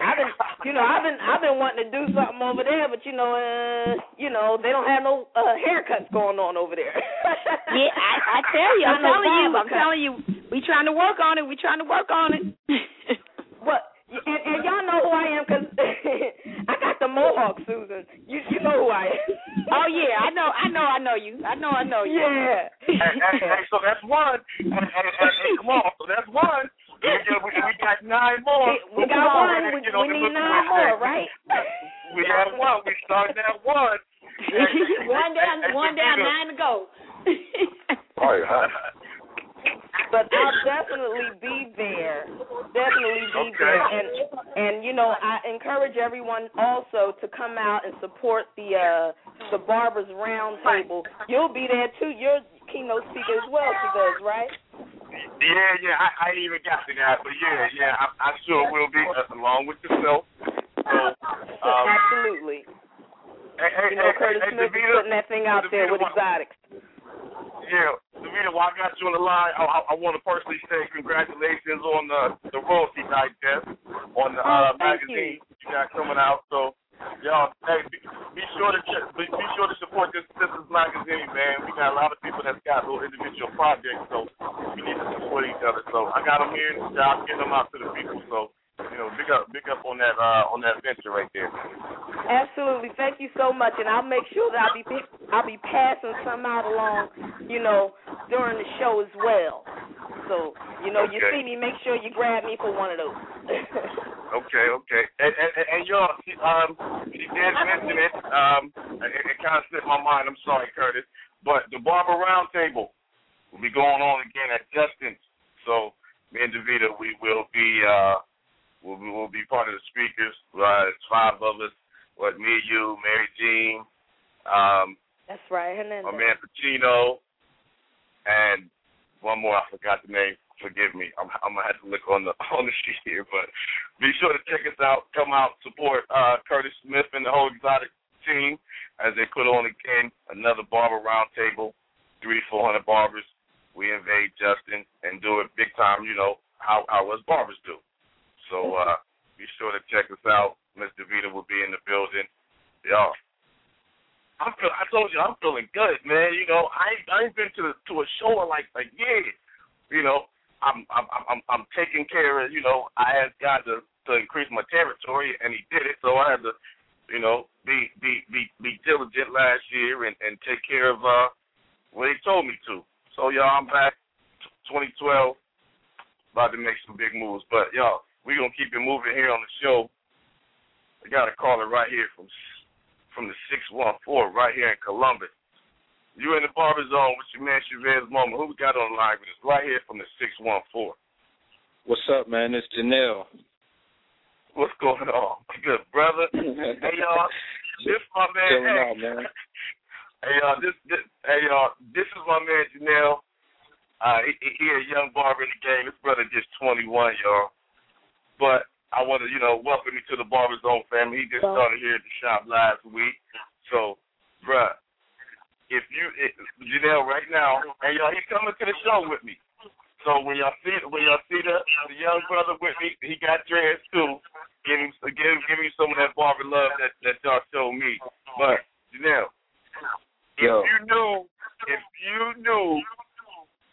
Speaker 9: I've been, you know, I've been, I've been wanting to do something over there, but you know, uh, you know, they don't have no uh, haircuts going on over there.
Speaker 7: Yeah, I, I tell you, I'm
Speaker 9: No
Speaker 7: telling you, I'm
Speaker 9: cut.
Speaker 7: telling you, we trying to work on it. We trying to work on it.
Speaker 9: What? And, and y'all know who I am because I got the mohawk, Susan. You, you know who I am.
Speaker 7: oh yeah, I know, I know, I know you. I know, I know you.
Speaker 9: Yeah.
Speaker 3: hey, hey, hey, so that's one. Hey, hey, hey, hey, come on. So that's one. We, got- we, we got nine more.
Speaker 9: We got one. We,
Speaker 3: You know,
Speaker 9: we need nine
Speaker 3: Way
Speaker 9: more, right?
Speaker 3: We have one. We started at one.
Speaker 7: one down, one down, nine to go.
Speaker 3: All right.
Speaker 9: But I'll definitely be there. Definitely be
Speaker 3: Okay.
Speaker 9: there. And and you know, I encourage everyone also to come out and support the uh the Barbers Roundtable. You'll be there too. You're keynote speaker as well, she does, right?
Speaker 3: Yeah, yeah. I, I even got to that, but yeah, yeah. I, I sure will be uh, along with yourself. So, um,
Speaker 9: Absolutely.
Speaker 3: Hey, hey,
Speaker 9: You know,
Speaker 3: hey,
Speaker 9: Curtis
Speaker 3: hey,
Speaker 9: Smith is putting that thing out there with exotics.
Speaker 3: Yeah, Davina, while I got you on the line, I, I, I want to personally say congratulations on the the royalty digest on the uh,
Speaker 9: Oh, thank
Speaker 3: magazine you got coming out. So, y'all, hey, be, be sure to check, be, be sure to support this this magazine, man. We got a lot of people that's got little individual projects, so we need to support each other. So I got them here, I'm getting them out to the people. So. You know, big up, big up on that, uh, on that venture right there.
Speaker 9: Absolutely. Thank you so much, and I'll make sure that I'll be I'll be passing some out along, you know, during the show as well. So, you know, you see me, make sure you grab me for one of those.
Speaker 3: Okay, okay. And and, and, y'all, um, you did mention it. Um, it, it kind of slipped my mind. I'm sorry, Curtis. But the Barber Roundtable will be going on again at Justin's. So me and Davita, we will be uh, we'll be, we'll be part of the speakers. Uh, it's five of us. What me, you, Mary Jean, um,
Speaker 9: That's right, Hernandez.
Speaker 3: my man Pacino, and one more. I forgot the name. Forgive me. I'm, I'm gonna have to look on the on the sheet here, but be sure to check us out. Come out, support uh, Curtis Smith and the whole exotic team as they put on again another barber roundtable. Three, four hundred barbers. We invade Justin and do it big time. You know how how us barbers do. So uh, be sure to check us out. Miss Davita will be in the building. Y'all, I'm feel, I told you I'm feeling good, man. You know, I I ain't been to to a show in like a year. You know, I'm I'm I'm I'm taking care of. You know, I asked God to to increase my territory, and He did it. So I had to, you know, be be be be diligent last year and and take care of uh what He told me to. So y'all, I'm back, t- 2012, about to make some big moves. But y'all, we gonna keep it moving here on the show. I got a caller right here from from the six one four right here in Columbus. You in the barber zone with your man Chevez Moman. Who we got on the line with us right here from the six one four?
Speaker 8: What's up, man? It's Janelle.
Speaker 3: What's going on? Good brother. hey y'all, this my man. Hey,
Speaker 8: out, man.
Speaker 3: hey y'all, this, this Hey y'all, this is my man Janelle. Uh, he, he a young barber in the game. His brother just 21, y'all. But I want to, you know, welcome you to the Barber Zone family. He just started here at the shop last week. So, bruh, if you, it, Janelle, right now, and y'all, he's coming to the show with me. So when y'all see when y'all see the, the young brother with me, he got dreads too. Give him give give him some of that barber love that that y'all showed me. But Janelle, if
Speaker 10: Yo.
Speaker 3: you knew if you knew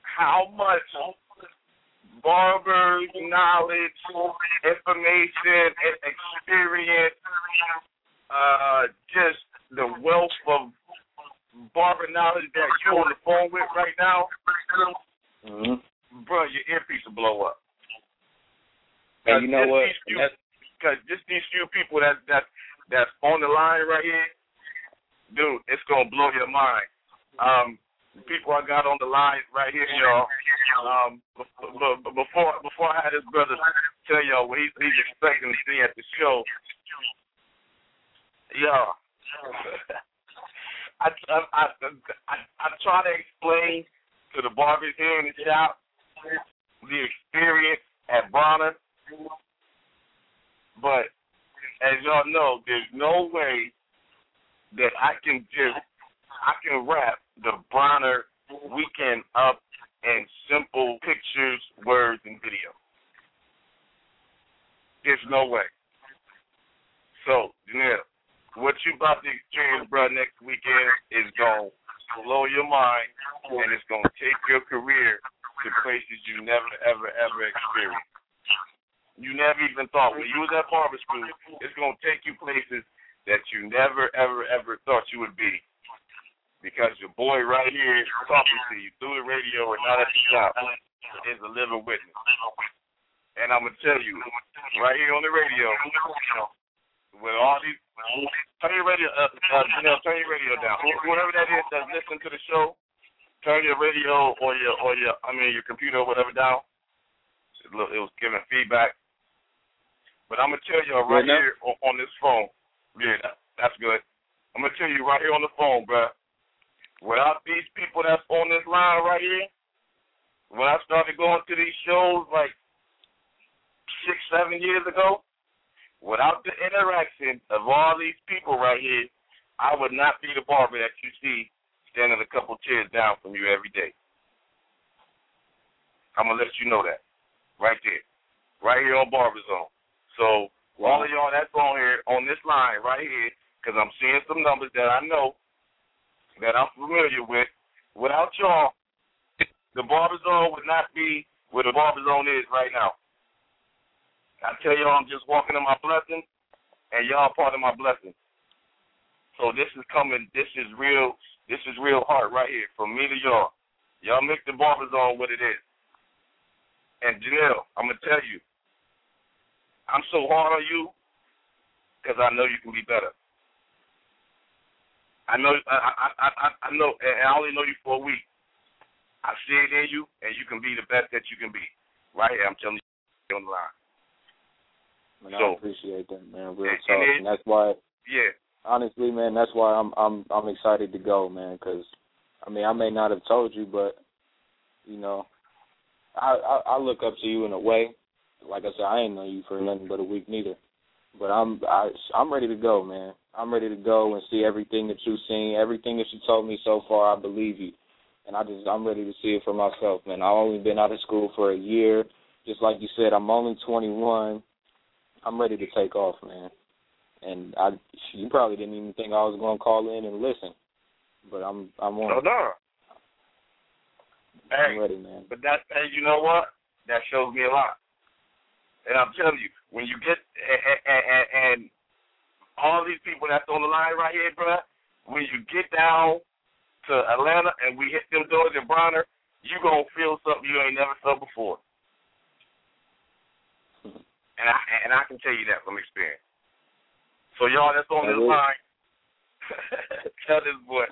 Speaker 3: how much barber's knowledge, information, and experience, uh, just the wealth of barber knowledge that you're on the phone with right now,
Speaker 10: Mm-hmm.
Speaker 3: bro, your earpiece will blow up.
Speaker 10: And you know what?
Speaker 3: Because just these few people that that that's on the line right here, dude, it's gonna blow your mind. Um, people I got on the line right here, y'all. Um, before before I had his brother tell y'all what he, he's expecting to see at the show, y'all. I, I I I I try to explain to the barbers here in the shop the experience at Bronner, but as y'all know, there's no way that I can just I can wrap the Bronner weekend up and simple pictures, words, and video. There's no way. So, Janelle, what you about to experience, bro, next weekend is going to blow your mind, and it's going to take your career to places you never, ever, ever experienced. You never even thought when you was at barber school, it's going to take you places that you never, ever, ever thought you would be. Because your boy right here is talking to you through the radio and not at the shop is a living witness. And I'm gonna tell you, right here on the radio, with all these, turn your radio up, uh, Janelle, turn your radio down. Wh- Whoever that is that's listening to the show, turn your radio or your or your, I mean your computer or whatever down. It, was giving feedback. But I'm gonna tell y'all right here on, on this phone. Yeah, that's good. I'm gonna tell you right here on the phone, bruh. Without these people that's on this line right here, when I started going to these shows like six, seven years ago, without the interaction of all these people right here, I would not be the barber that you see standing a couple chairs down from you every day. I'm gonna let you know that right there, right here on Barber Zone. So all of y'all that's on here on this line right here, because I'm seeing some numbers that I know that I'm familiar with. Without y'all, the Barber Zone would not be where the Barber Zone is right now. I tell y'all, I'm just walking in my blessing, and y'all part of my blessing. So this is coming. This is real. This is real heart right here from me to y'all. Y'all make the Barber Zone what it is. And Janelle, I'm gonna tell you, I'm so hard on you because I know you can be better. I know, I, I, I, I- I know, and I only know you for a week. I see it in you, and you can be the best that you can be. Right here, I'm telling you on the line.
Speaker 10: man, I appreciate that, man. Real
Speaker 3: And-
Speaker 10: talk,
Speaker 3: and it-
Speaker 10: and that's why.
Speaker 3: Yeah.
Speaker 10: honestly, man, that's why I'm I'm I'm excited to go, man. Because I mean, I may not have told you, but you know, I, I I look up to you in a way. Like I said, I ain't know you for nothing but a week neither. But I'm I I'm ready to go, man. I'm ready to go and see everything that you've seen, everything that you told me so far. I believe you, and I just I'm ready to see it for myself, man. I've only been out of school for a year. Just like you said, I'm only 21. I'm ready to take off, man. And I, you probably didn't even think I was going to call in and listen, but I'm, I'm on.
Speaker 3: No, no. Hey,
Speaker 10: I'm ready, man.
Speaker 3: But that, hey, you know what? That shows me a lot. And I'm telling you, when you get and, and, and all these people that's on the line right here, bruh, when you get down to Atlanta and we hit them doors in Bronner, you gonna feel something you ain't never felt before. And I and I can tell you that from experience. So y'all that's on this line, tell this boy,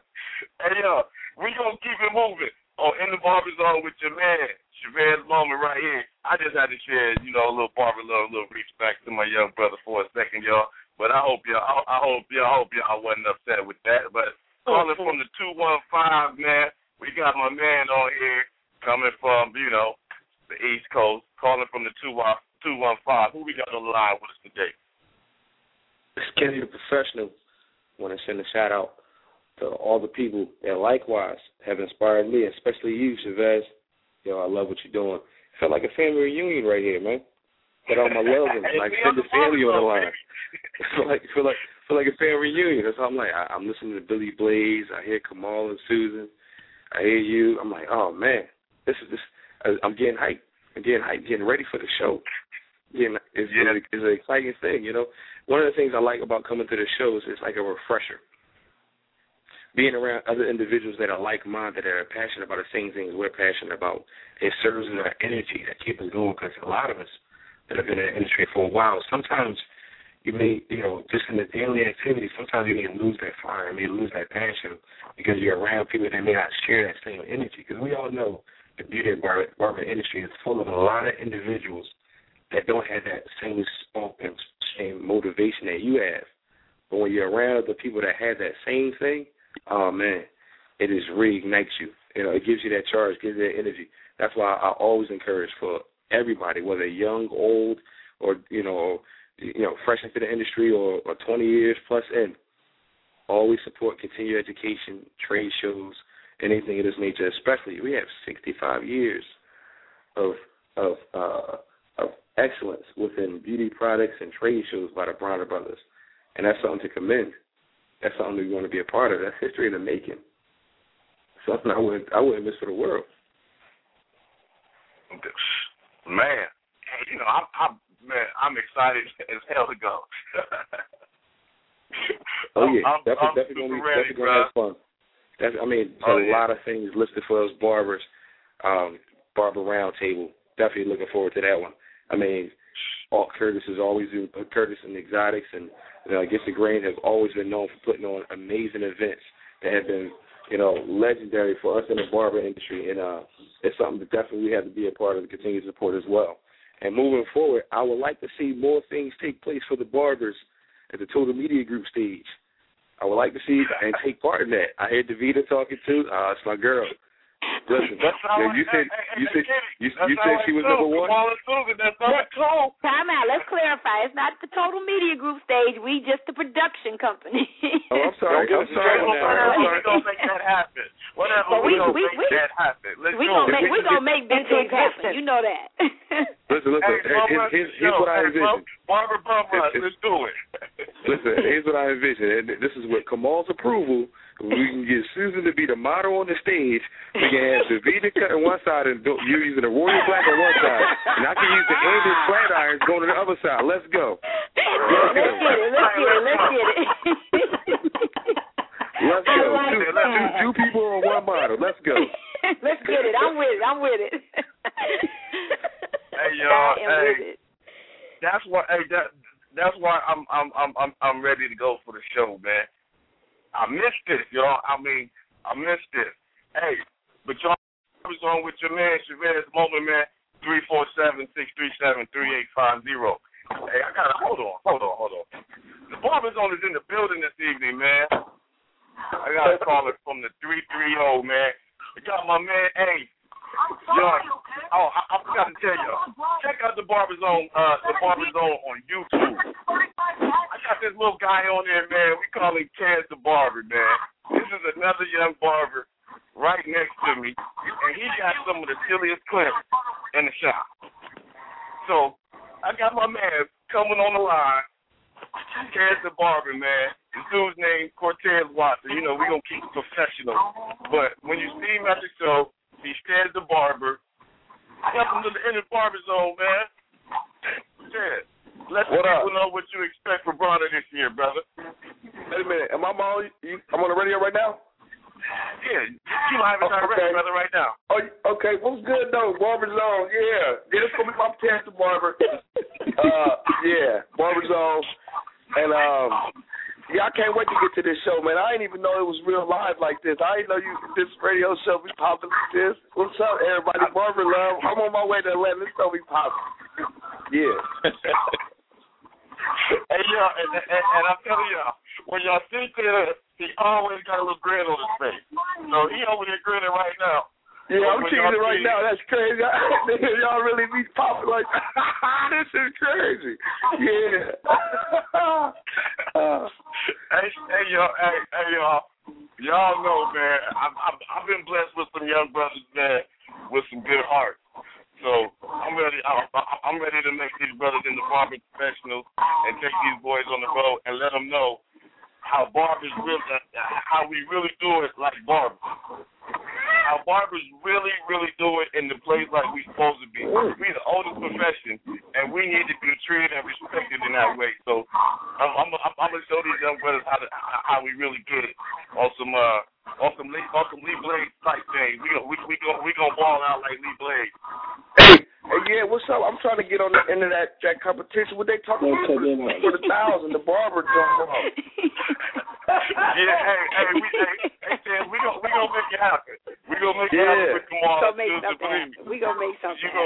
Speaker 3: hey yo, we gonna keep it moving. Oh, in the barber zone with your man, Chevez Moman right here. I just had to share, you know, a little barber love, a little respect to my young brother for a second, y'all. But I hope y'all, I, I hope y'all, I hope y'all wasn't upset with that. But calling from the two one five, man. We got my man on here coming from, you know, the East Coast, calling from the two one two one five. Who we got on the line with us today?
Speaker 11: It's Kenny the professional. Want to send a shout out to all the people that likewise have inspired me, especially you, Chevez. Yo, I love what you're doing. Felt like a family reunion right here, man. Got all my love and like send the family on the line. feel like feel like feel like a family reunion. That's how I'm like. I, I'm listening to Billy Blaze. I hear Kamal and Susan. I hear you. I'm like, oh man, this is this. I, I'm getting hyped. I'm getting hyped. Getting ready for the show. Getting it's,
Speaker 3: Yeah.
Speaker 11: it's, it's an exciting thing. You know, one of the things I like about coming to the show is it's like a refresher. Being around other individuals that are like-minded, that are passionate about the same things we're passionate about, it serves as our energy that keeps us going. Because a lot of us that have been in the industry for a while, sometimes you may, you know, just in the daily activity, sometimes you may lose that fire, you may lose that passion because you're around people that may not share that same energy. Because we all know the beauty of barber, barber industry is full of a lot of individuals that don't have that same spark and same motivation that you have. But when you're around the people that have that same thing, oh man, it is reignites you. You know, it gives you that charge, gives you that energy. That's why I always encourage for everybody, whether young, old, or you know, you know, fresh into the industry or, or 20 years plus in, always support continued education, trade shows, anything of this nature. Especially, we have 65 years of of uh, of excellence within beauty products and trade shows by the Bronner brothers, and that's something to commend. That's something we want to be a part of. That's history in the making. Something I wouldn't I wouldn't miss for the world.
Speaker 3: Man, you know, I'm, I'm man, I'm excited as hell to go.
Speaker 11: Oh yeah,
Speaker 3: I'm,
Speaker 11: definitely,
Speaker 3: I'm
Speaker 11: definitely gonna be
Speaker 3: ready,
Speaker 11: definitely gonna have fun. That's I mean, there's
Speaker 3: Oh,
Speaker 11: a
Speaker 3: yeah.
Speaker 11: lot of things listed for us barbers. Um, barber roundtable. Definitely looking forward to that one. I mean, all Curtis is always Curtis and Exotics and you know, Against the Grain have always been known for putting on amazing events that have been, you know, legendary for us in the barber industry and uh it's something that definitely we have to be a part of and continue to support as well. And moving forward, I would like to see more things take place for the barbers at the Total Media Group stage. I would like to see and take part in that. I heard Davita talking too. Uh, it's my girl. Listen,
Speaker 3: That's how
Speaker 11: yo,
Speaker 3: I-
Speaker 11: you said you said you, you said she was number one.
Speaker 3: Kamal that's how I feel.
Speaker 7: Time out. Let's clarify. It's not the Total Media Group stage. We just the production company.
Speaker 11: Oh, I'm sorry. I'm sorry.
Speaker 3: straight
Speaker 11: now. I'm sorry.
Speaker 3: We gonna make that happen. Whatever.
Speaker 7: But
Speaker 3: we,
Speaker 7: we-
Speaker 3: gonna
Speaker 7: we-
Speaker 3: make
Speaker 7: we-
Speaker 3: that happen.
Speaker 7: We
Speaker 3: go.
Speaker 7: gonna make we
Speaker 3: Let's
Speaker 7: gonna make big things happen. You know that.
Speaker 11: Listen, listen.
Speaker 3: Hey,
Speaker 11: Here-
Speaker 3: Bum
Speaker 11: here's, here's,
Speaker 3: the
Speaker 11: here's
Speaker 3: show.
Speaker 11: what I envision.
Speaker 3: Barbara Bum Rush, let's do it.
Speaker 11: Listen, here's what I envision. And this is with Kamal's approval. We can get Susan to be the model on the stage. We can have Davita cutting one side and do- you using the Royal Black on one side, and I can use the Andy flat irons going to the other side. Let's go.
Speaker 7: let's get it. Let's get it. Let's get it.
Speaker 11: Let's go.
Speaker 7: I like
Speaker 11: two,
Speaker 7: that.
Speaker 11: two, two people on one model. Let's go.
Speaker 7: let's get it. I'm with it. I'm with it.
Speaker 3: Hey y'all, hey, that's why. Hey, that that's why I'm I'm I'm I'm I'm ready to go for the show, man. I missed it, y'all. I mean, I missed it. Hey, but y'all I was on with your man Chevez Moman, man. Three four seven six three seven three eight five zero. Hey, I gotta hold on, hold on, hold on. The barber zone is in the building this evening, man. I got a caller from the three three zero, man. I got my man. Hey, yo, oh, I, I forgot to tell you. Check out the barber zone, uh, the barber zone on YouTube. Got this little guy on there, man. We call him Chance the Barber, man. This is another young barber right next to me, and he got some of the silliest clips in the shop. So I got my man coming on the line, Chance the Barber, man. His dude's name Cortez Watson. You know, we gonna keep it professional. But when you see him at the show, he's Chance the Barber. Welcome to the inner barber zone, man. Chance, let the
Speaker 12: What up?
Speaker 3: people know what you expect for Bronner this year, brother.
Speaker 12: Wait a minute. Am I on? I'm on the radio right now.
Speaker 3: Yeah, you live and direct,
Speaker 12: Okay.
Speaker 3: brother, right now.
Speaker 12: Oh, okay. What's good though? Barber Zone. Yeah. Yeah, this gonna be my to barber. uh, yeah, Barber Zone. And um, yeah, I can't wait to get to this show, man. I didn't even know it was real live like this. I didn't know you this radio show be popping like this. What's up, everybody? Barber love. I'm on my way to Atlanta. This show be popping. Yeah.
Speaker 3: Hey y'all, and, and, and I'm telling y'all, when y'all see the he always got a little grin on his face. So he over there grinning right now.
Speaker 12: Yeah, I'm it right
Speaker 3: see-
Speaker 12: now. That's crazy. y'all really be popping like this is crazy. Yeah.
Speaker 3: hey, hey, y'all, hey, hey, y'all. Y'all know, man. I've, I've I've been blessed with some young brothers, man, with some good heart. So I'm ready. I'm, I'm ready to make these brothers into barbering professionals and take these boys on the road and let them know how barbers really, how we really do it like barbers. How barbers really, really do it in the place like we're supposed to be. We're the oldest profession, and we need to be treated and respected in that way. So I'm, I'm, I'm, gonna show these young brothers how to, how we really get it on some uh on some Lee, on some Lee Blade type thing. We we we go we gonna ball out like Lee Blade.
Speaker 12: Hey, hey, yeah, what's up? I'm trying to get on the end of that that competition. What they talking about for the, for the thousand? The barber jump off.
Speaker 3: yeah, hey, hey, we, hey, hey, Sam, we gonna we gonna make it happen. We gonna make it happen with Kamal
Speaker 7: Gonna make something happen. We gonna make something
Speaker 3: You go.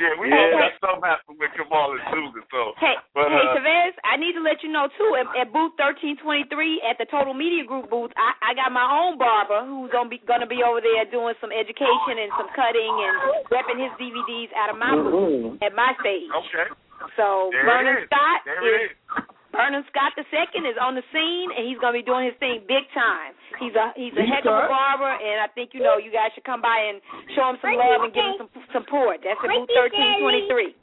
Speaker 3: Yeah, we
Speaker 7: Hey,
Speaker 3: gonna make something happen with Kamal and Susan. So,
Speaker 7: Hey,
Speaker 3: but
Speaker 7: hey,
Speaker 3: uh,
Speaker 7: Chevez, I need to let you know too. At, at booth thirteen twenty three at the Total Media Group booth, I, I got my own barber who's gonna be gonna be over there doing some education and some cutting and repping his DVDs out of my booth at my stage.
Speaker 3: okay.
Speaker 7: So
Speaker 3: There
Speaker 7: Vernon
Speaker 3: is.
Speaker 7: Scott
Speaker 3: There
Speaker 7: is
Speaker 3: it is.
Speaker 7: Vernon Scott the second is on the scene and he's gonna be doing his thing big time. He's a he's a heck of a barber and I think you know you guys should come by and show him some love and give him some support. That's at booth thirteen twenty three.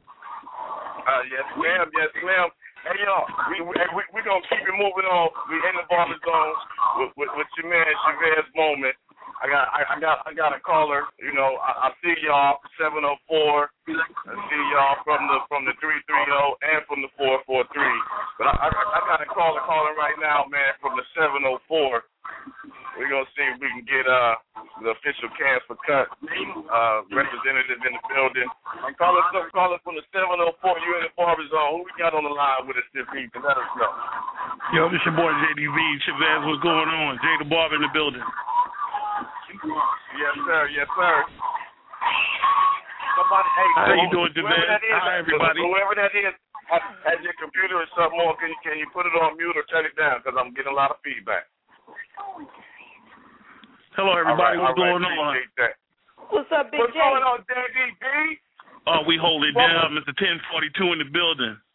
Speaker 3: Uh, yes, ma'am. Yes, ma'am. Hey, y'all, we we we, gonna keep it moving on. We in the barber zone with with, with your man Chevez Moman. I got I, I got I got a caller. You know, I, I see y'all seven oh four. I see y'all from the from the three three zero and from the four four three. But I, I I got a caller calling right now, man, from the seven oh four. We're gonna see if we can get uh the official cast for cut uh representative in the building. I'm calling some calling from the seven oh four. You in the barber zone. Who we got on the line with us this evening? Let us know.
Speaker 13: Yo, this your boy JDB Chevez. What's going on? Jay the Barber in the building.
Speaker 3: Yes, sir. Yes, sir. Somebody, hey,
Speaker 13: How you
Speaker 3: who-
Speaker 13: doing,
Speaker 3: whoever
Speaker 13: Javed? Hi, everybody.
Speaker 3: Whoever that is has, has your computer or something on. Can you can you put it on mute or turn it down? Because I'm getting a lot of feedback.
Speaker 13: Hello, everybody.
Speaker 3: All right,
Speaker 13: What's
Speaker 3: all right,
Speaker 13: going on?
Speaker 7: What's up, Big
Speaker 3: What's
Speaker 7: J?
Speaker 3: going on, JDB?
Speaker 13: Oh, we hold it down, Mr. 1042 in the building.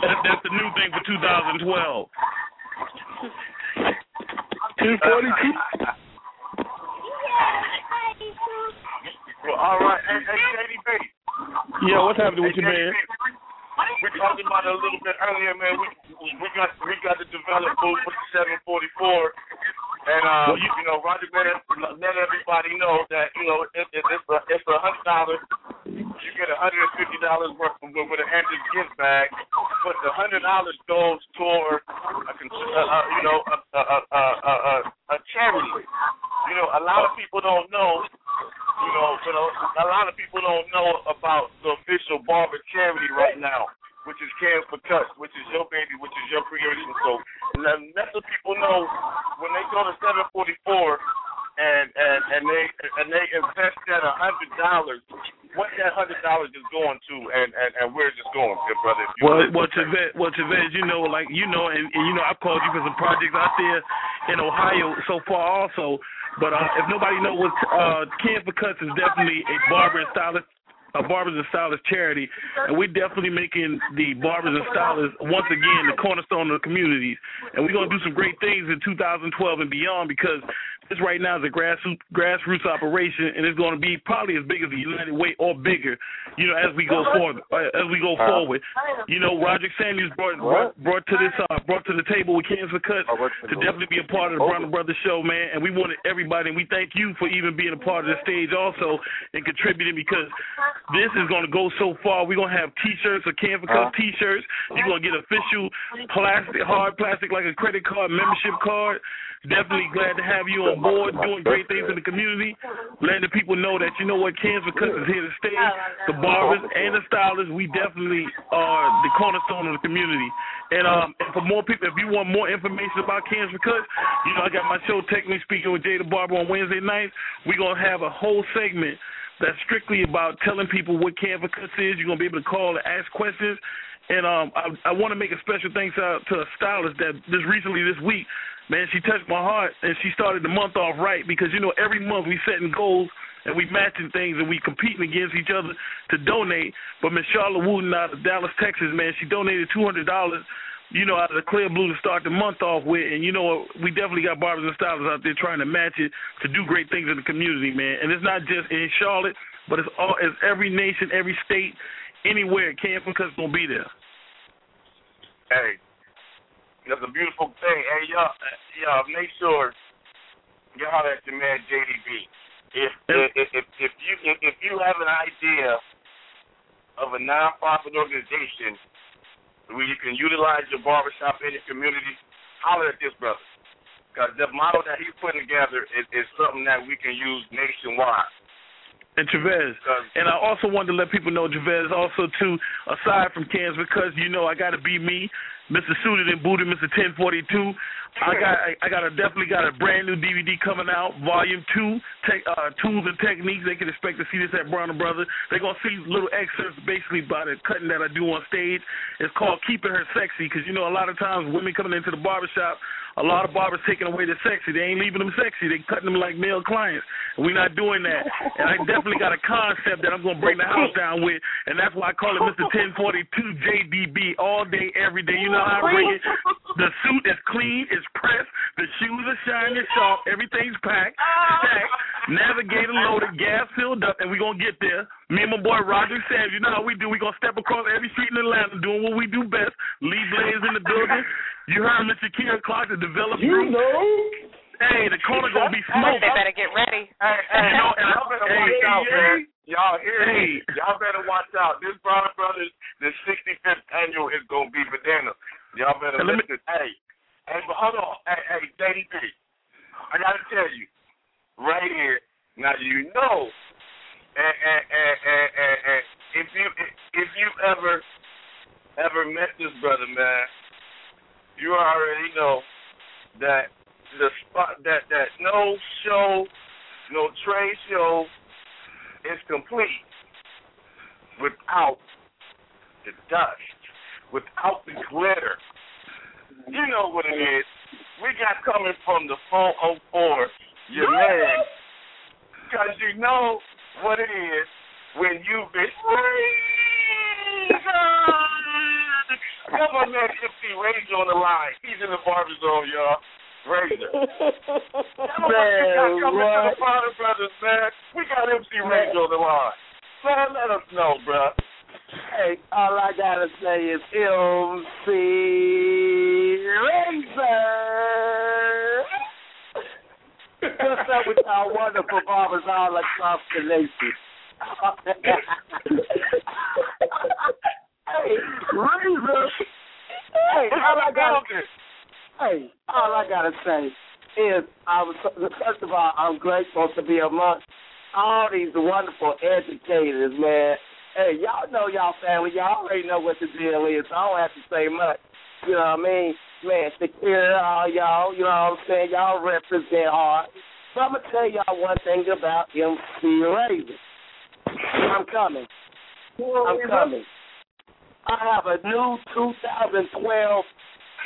Speaker 13: That, that's the new thing for 2012.
Speaker 12: 242.
Speaker 3: Well, all right. Hey, hey, JDB.
Speaker 13: Yeah, what's happening with
Speaker 3: Hey,
Speaker 13: you, man?
Speaker 3: We talked about it a little bit earlier, man. We we got we got the develop booth with the 744, and uh,
Speaker 13: you-
Speaker 3: you know, Roger let let everybody know that you know it, it, it's a it's a hundred dollars. You get a hundred and fifty dollars worth of with an Andrews gift bag, but the hundred dollars goes toward a, uh, uh, you know a a, a a a a charity. You know, a lot of people don't know you know, you know, a lot of people don't know about the official barber charity right now, which is Cans for Cuts, which is your baby, which is your creation. So let, let the people know when they go to 744 and and and they and they invest that a hundred dollars, what that hundred dollars is going to, and and and where it's just going, good brother.
Speaker 13: Well, well, Chevez, well, Chevez, you know, like you know, and, and you know, I've called you for some projects out there in Ohio so far, also. But uh, if nobody knows what uh, Can for Cuts is definitely a barber and stylist, a barbers and stylists charity, and we're definitely making the barbers and stylists once again the cornerstone of the communities. And we're gonna do some great things in 2012 and beyond because this right now is a grassroots grassroots operation, and it's going to be probably as big as the United Way or bigger. You know, as we go forward, uh, as we go forward. You know, Roger Samuels brought brought, brought to this uh, brought to the table with for Cuts to definitely be a part of the Bronner Brothers show, man. And we wanted everybody, and we thank you for even being a part of the stage also and contributing because this is going to go so far. We're going to have T-shirts or Can for Cuts T-shirts. You're going to get official plastic, hard plastic like a credit card membership card. Definitely glad to have you on board, doing great things in the community, letting the people know that you know what Cans for Cuts is here to stay. The barbers and the stylists, we definitely are the cornerstone of the community. And um, and for more people, if you want more information about Cans for Cuts, you know I got my show Technically Speaking with Jada Barber on Wednesday nights. We're gonna have a whole segment that's strictly about telling people what Can for Cuts is. You're gonna be able to call and ask questions And um, I, I want to make a special thanks out to a stylist that just recently this week, man, she touched my heart and she started the month off right because you know every month we setting goals and we matching things and we competing against each other to donate. But Miss Charlotte Wooten out of Dallas, Texas, man, she donated two hundred dollars you know, out of the clear blue to start the month off with. And you know, we definitely got barbers and stylists out there trying to match it to do great things in the community, man. And it's not just in Charlotte, but it's all it's every nation, every state, anywhere. Camp because it's gonna be there.
Speaker 3: Hey, that's a beautiful thing. Hey, y'all, y'all make sure you holler at your man JDB. If if if, if you if, if you have an idea of a nonprofit organization where you can utilize your barbershop in the community, holler at this brother. Because the model that he's putting together is, is something that we can use nationwide.
Speaker 13: And Chevez. And I also wanted to let people know, Chevez, also too, aside from cans, because you know I gotta be me, Mr. Suited and Booted, Mr. ten forty two. I got I, I got a definitely got a brand new DVD coming out, volume two, te- uh, tools and techniques. They can expect to see this at Brown and Brothers. They're gonna see little excerpts basically by the cutting that I do on stage. It's called Keeping Her Sexy because you know a lot of times women coming into the barbershop, a lot of barbers taking away the sexy. They ain't leaving them sexy. They cutting them like male clients. We're not doing that. And I definitely got a concept that I'm gonna bring the house down with, and that's why I call it Mr. 1042 JDB all day, every day. You know how I bring it. The suit is clean, it's pressed, the shoes are shining sharp, everything's packed, stacked, navigator loaded, gas filled up, and we're gonna get there. Me and my boy Roger says, you know how we do. We're gonna step across every street in Atlanta doing what we do best. Lee Blaze in the building. You heard Mr. Kieran Clark, the developer.
Speaker 5: You know.
Speaker 13: Hey, the corner gonna be smoked.
Speaker 6: They better get ready.
Speaker 3: Hey, hey,
Speaker 13: you know, and
Speaker 3: y'all better
Speaker 13: hey,
Speaker 3: watch out, man. Y'all hear
Speaker 13: hey.
Speaker 3: me? Y'all better watch out. This Bronner Brothers, the 65th annual is gonna be bananas. Y'all better
Speaker 13: And let me-
Speaker 3: Hey, hey, but hold on. Hey, hey, JDB, I gotta tell you, right here. Now you know, and, and, and, and, and, and if you if you ever ever met this brother, man, you already know that the spot that that no show, no trade show is complete without the dust, without the glitter. You know what it is. We got coming from the 404, your man, because you know what it is when you've been Come on, man, MC Razor on the line. He's in the barber zone, y'all. Razor. Come on, we got coming to the Potter Brothers, man. We got MC Razor on the line. Man, let us know, bro.
Speaker 5: Hey, all I gotta say is MC Razor. What's up with our wonderful barbers all across the nation? hey, Razor. Hey, all I gotta Hey, all I gotta say is, I was first of all, I'm grateful to be amongst all these wonderful educators, man. Hey, y'all know y'all family. Y'all already know what the deal is. So I don't have to say much. You know what I mean? Man, secure all y'all. You know what I'm saying? Y'all represent hard. But I'm gonna tell y'all one thing about MC Razor. I'm coming. I'm coming. I have a new 2012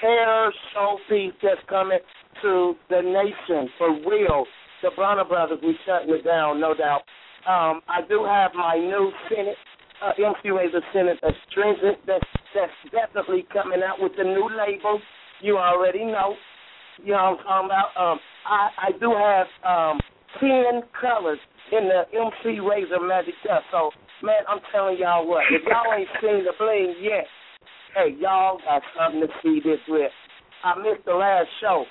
Speaker 5: hair showpiece that's coming to the nation for real. The Bronner Brothers, we shutting it down, no doubt. Um, I do have my new Senate, uh, MC Razor Senate Astringent that's, that's definitely coming out with the new label. You already know. You know what I'm talking about? Um, I, I do have um, 10 colors in the MC Razor Magic Dust. So, man, I'm telling y'all what, if y'all ain't seen the bling yet, hey, y'all got something to see this with. I missed the last show,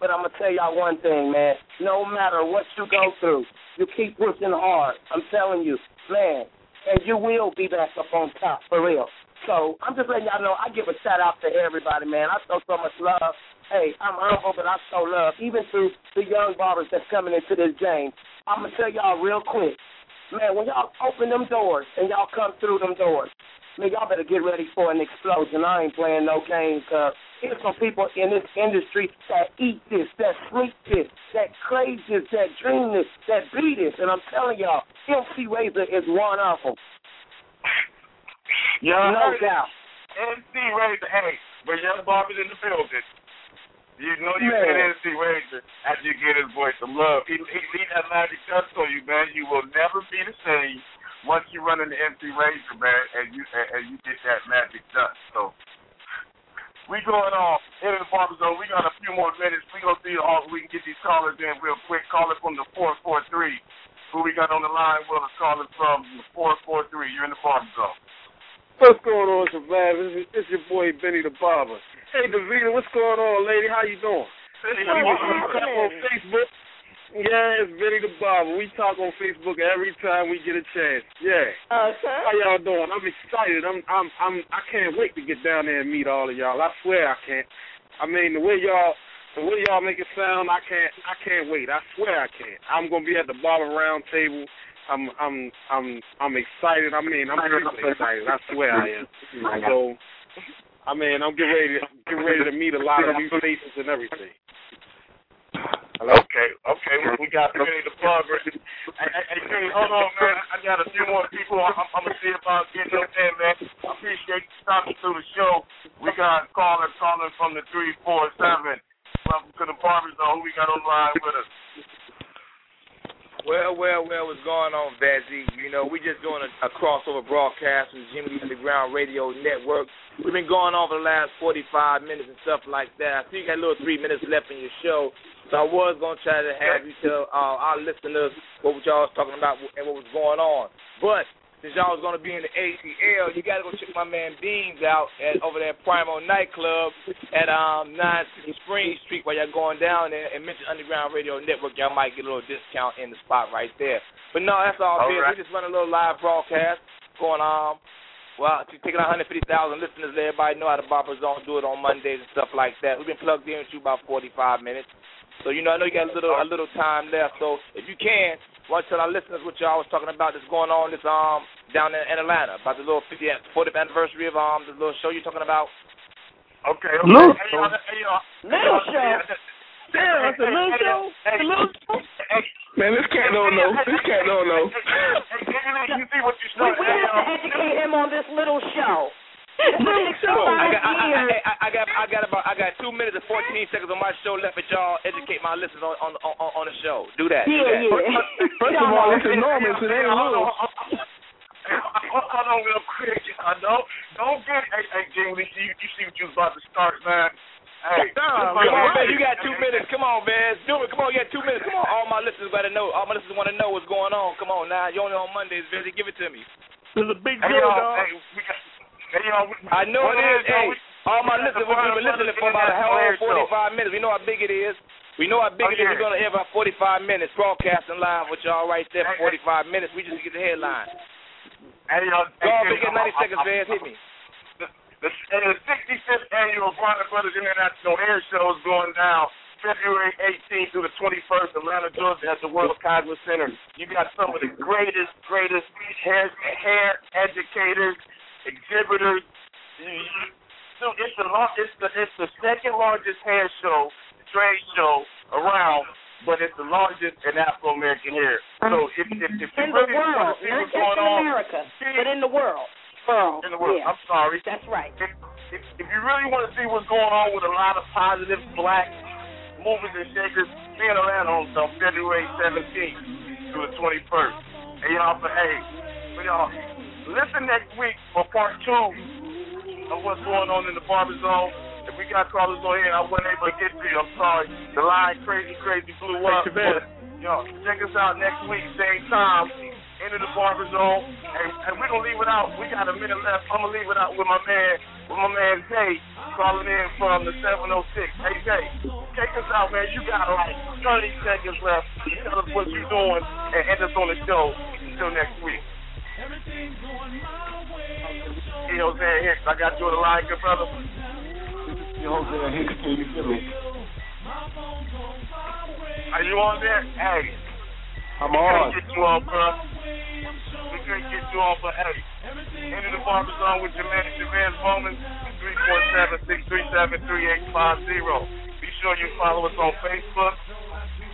Speaker 5: but I'm going to tell y'all one thing, man. No matter what you go through, you keep pushing hard. I'm telling you, man, and you will be back up on top, for real. So I'm just letting y'all know I give a shout out to everybody, man. I show so much love. Hey, I'm humble, but I show love, even to the young barbers that's coming into this game. I'm to tell y'all real quick. Man, when y'all open them doors and y'all come through them doors, man, y'all better get ready for an explosion. I ain't playing no games. Uh, there's some people in this industry that eat this, that sleep this, that crave this, that dream this, that be this. And I'm telling y'all, MC Razor is one of them.
Speaker 3: Yeah,
Speaker 9: no doubt.
Speaker 3: MC Razor, hey, but young Bobby's in the building. You know you can MC Razor after you get his voice some love. He he leave that magic dust on you, man. You will never be the same once you run into MC Razor, man, and you and, and you get that magic dust. So we going on into the barber zone. We got a few more minutes. We gonna see all we can get these callers in real quick. Caller from the four four three. Who we got on the line? Will is calling from the four four three. You're in the barber zone.
Speaker 4: What's going on, survivors? It's your boy Benny the Barber. Hey, Davina, what's going on, lady? How you doing?
Speaker 3: Hey,
Speaker 4: we talk on Facebook. Yeah, it's Benny the Barber. We talk on Facebook every time we get a chance. Yeah.
Speaker 9: Okay.
Speaker 4: How y'all doing? I'm excited. I'm I'm I'm I can't wait to get down there and meet all of y'all. I swear I can't. I mean the way y'all the way y'all make it sound, I can't I can't wait. I swear I can't. I'm gonna be at the Barber round table. I'm I'm I'm I'm excited. I mean I'm really excited. I swear I am. So I mean I'm getting ready to get ready to meet a lot of new faces and everything.
Speaker 3: Okay, okay, we got Benny the Barber. Hey, hey, hey, Benny, hold on, man. I got a few more people. I'm, I'm gonna see about getting them in, man. I appreciate you stopping through the show. We got callers calling from the three four seven. Welcome to the Barber Zone. Who we got on line with us?
Speaker 14: Well, well, well, what's going on, Vazzy? You know, we just doing a, a crossover broadcast from Jimmy Underground Radio Network. We've been going on for the last 45 minutes and stuff like that. I see you got a little three minutes left in your show. So I was going to try to have you tell uh, our listeners what y'all was talking about and what was going on. But since y'all was going to be in the ATL, you got to go check my man Beans out at over there at Primo Nightclub at um 9 Spring Street while y'all going down there and mention Underground Radio Network. Y'all might get a little discount in the spot right there. But no, that's all,
Speaker 3: All
Speaker 14: good.
Speaker 3: right.
Speaker 14: We just run a little live broadcast going on. Well, to taking 150,000 listeners, everybody know how the Barber Zone do it on Mondays and stuff like that. We've been plugged in with you about 45 minutes. So you know, I know you got a little a little time left. So if you can, want to tell our listeners what y'all was talking about that's going on this um down in, in Atlanta about the little 50th, 40th anniversary of um the little show you're talking about.
Speaker 3: Okay, okay.
Speaker 4: Little
Speaker 3: Hey, y'all, hey, y'all.
Speaker 4: Little
Speaker 3: Hey,
Speaker 4: show? Damn, that's a little show?
Speaker 3: hey,
Speaker 4: A little
Speaker 3: hey,
Speaker 4: Man, this cat don't know. This cat don't know.
Speaker 3: Hey, hey, you see what you
Speaker 9: We, we have to educate him on this little show.
Speaker 4: Little show.
Speaker 14: I got, I, I, I, I got, I got about, I got two minutes and 14 seconds on my show left, but y'all educate my listeners on on on, on the show. Do that. do
Speaker 9: Yeah,
Speaker 14: that.
Speaker 9: yeah.
Speaker 4: First of all, it's enormous. It ain't little.
Speaker 3: Hold on real quick. I don't don't get hey hey Jamie, you you see what you was about to start, man. Hey,
Speaker 14: Come on, man. You got two minutes. Come on, man. Do it. Come on, you got two minutes. Come on. All my listeners got to know. All my listeners want to know what's going on. Come on now. You only on Mondays, busy. Give it to me.
Speaker 4: There's a big deal,
Speaker 3: y'all,
Speaker 4: dog.
Speaker 3: hey, we got, y'all,
Speaker 14: I know it is. Hey,
Speaker 3: we-
Speaker 14: all my listeners, we've been listening for about a
Speaker 3: International
Speaker 14: whole
Speaker 3: Hair Show.
Speaker 14: 45 minutes. We know how big it is. We know how big
Speaker 3: Oh,
Speaker 14: it is. We're going to have about 45 minutes broadcasting live with y'all right there for 45 minutes. We just get the headline.
Speaker 3: Hey, y'all,
Speaker 14: Go on, get 90 seconds, man. Hit me.
Speaker 3: The, the 65th annual Bronner Brothers International Air Show is going down February 18th through the 21st, Atlanta, Georgia, at the World Congress Center. You got some of the greatest, greatest hair, hair educators, exhibitors. So it's the it's the it's the second largest hair show, trade show around, but it's the largest in Afro American hair. So um, if if, if you
Speaker 9: In the
Speaker 3: really want to see what's going
Speaker 9: in
Speaker 3: on,
Speaker 9: America, but in the world. World.
Speaker 3: in the world.
Speaker 9: Yeah.
Speaker 3: I'm sorry.
Speaker 9: That's right.
Speaker 3: If, if, if you really want to see what's going on with a lot of positive black movers and shakers, be in Atlanta on on February 17th through the 21st. And y'all, but hey, but y'all, listen next week for part two of what's going on in the barber zone. If we got callers on here I wasn't able to get to you, I'm sorry. The line crazy, crazy blew up.
Speaker 4: Thank you, man.
Speaker 3: But, Yo, check us out next week, same time, into the barber zone. And, and we're going to leave it out. We got a minute left. I'm going to leave it out with my man, with my man Jay, calling in from the 706. Hey, Jay, check us out, man. You got like 30 seconds left. You tell us what you're doing and end us on the show until next week. Hey, Jose Hicks, I got you on the line, good brother.
Speaker 12: Yo, Jose Hicks, can you feel me?
Speaker 3: Are you on there? Hey.
Speaker 12: I'm
Speaker 3: we
Speaker 12: on.
Speaker 3: can't get you on, bro. We can't get you on, but hey. Into the barber zone with your man, Chevez Moman, 347-637-3850. Be sure you follow us on Facebook,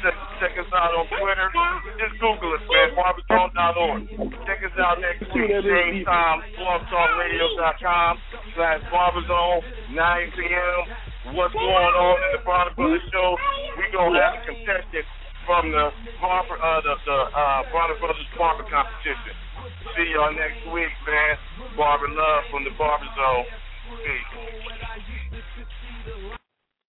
Speaker 3: check, check us out on Twitter. Just Google us, man. Barberzone.org. Check us out next week. Same time, blogtalkradio.com slash Barberzone, 9 p.m. What's going on in the Bronner Brothers show? we going to have a contestant from the Barber, uh, the, the uh, Bronner Brothers Barber competition. See y'all next week, man. Barber Love from the Barber Zone. Peace.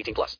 Speaker 15: 18 plus.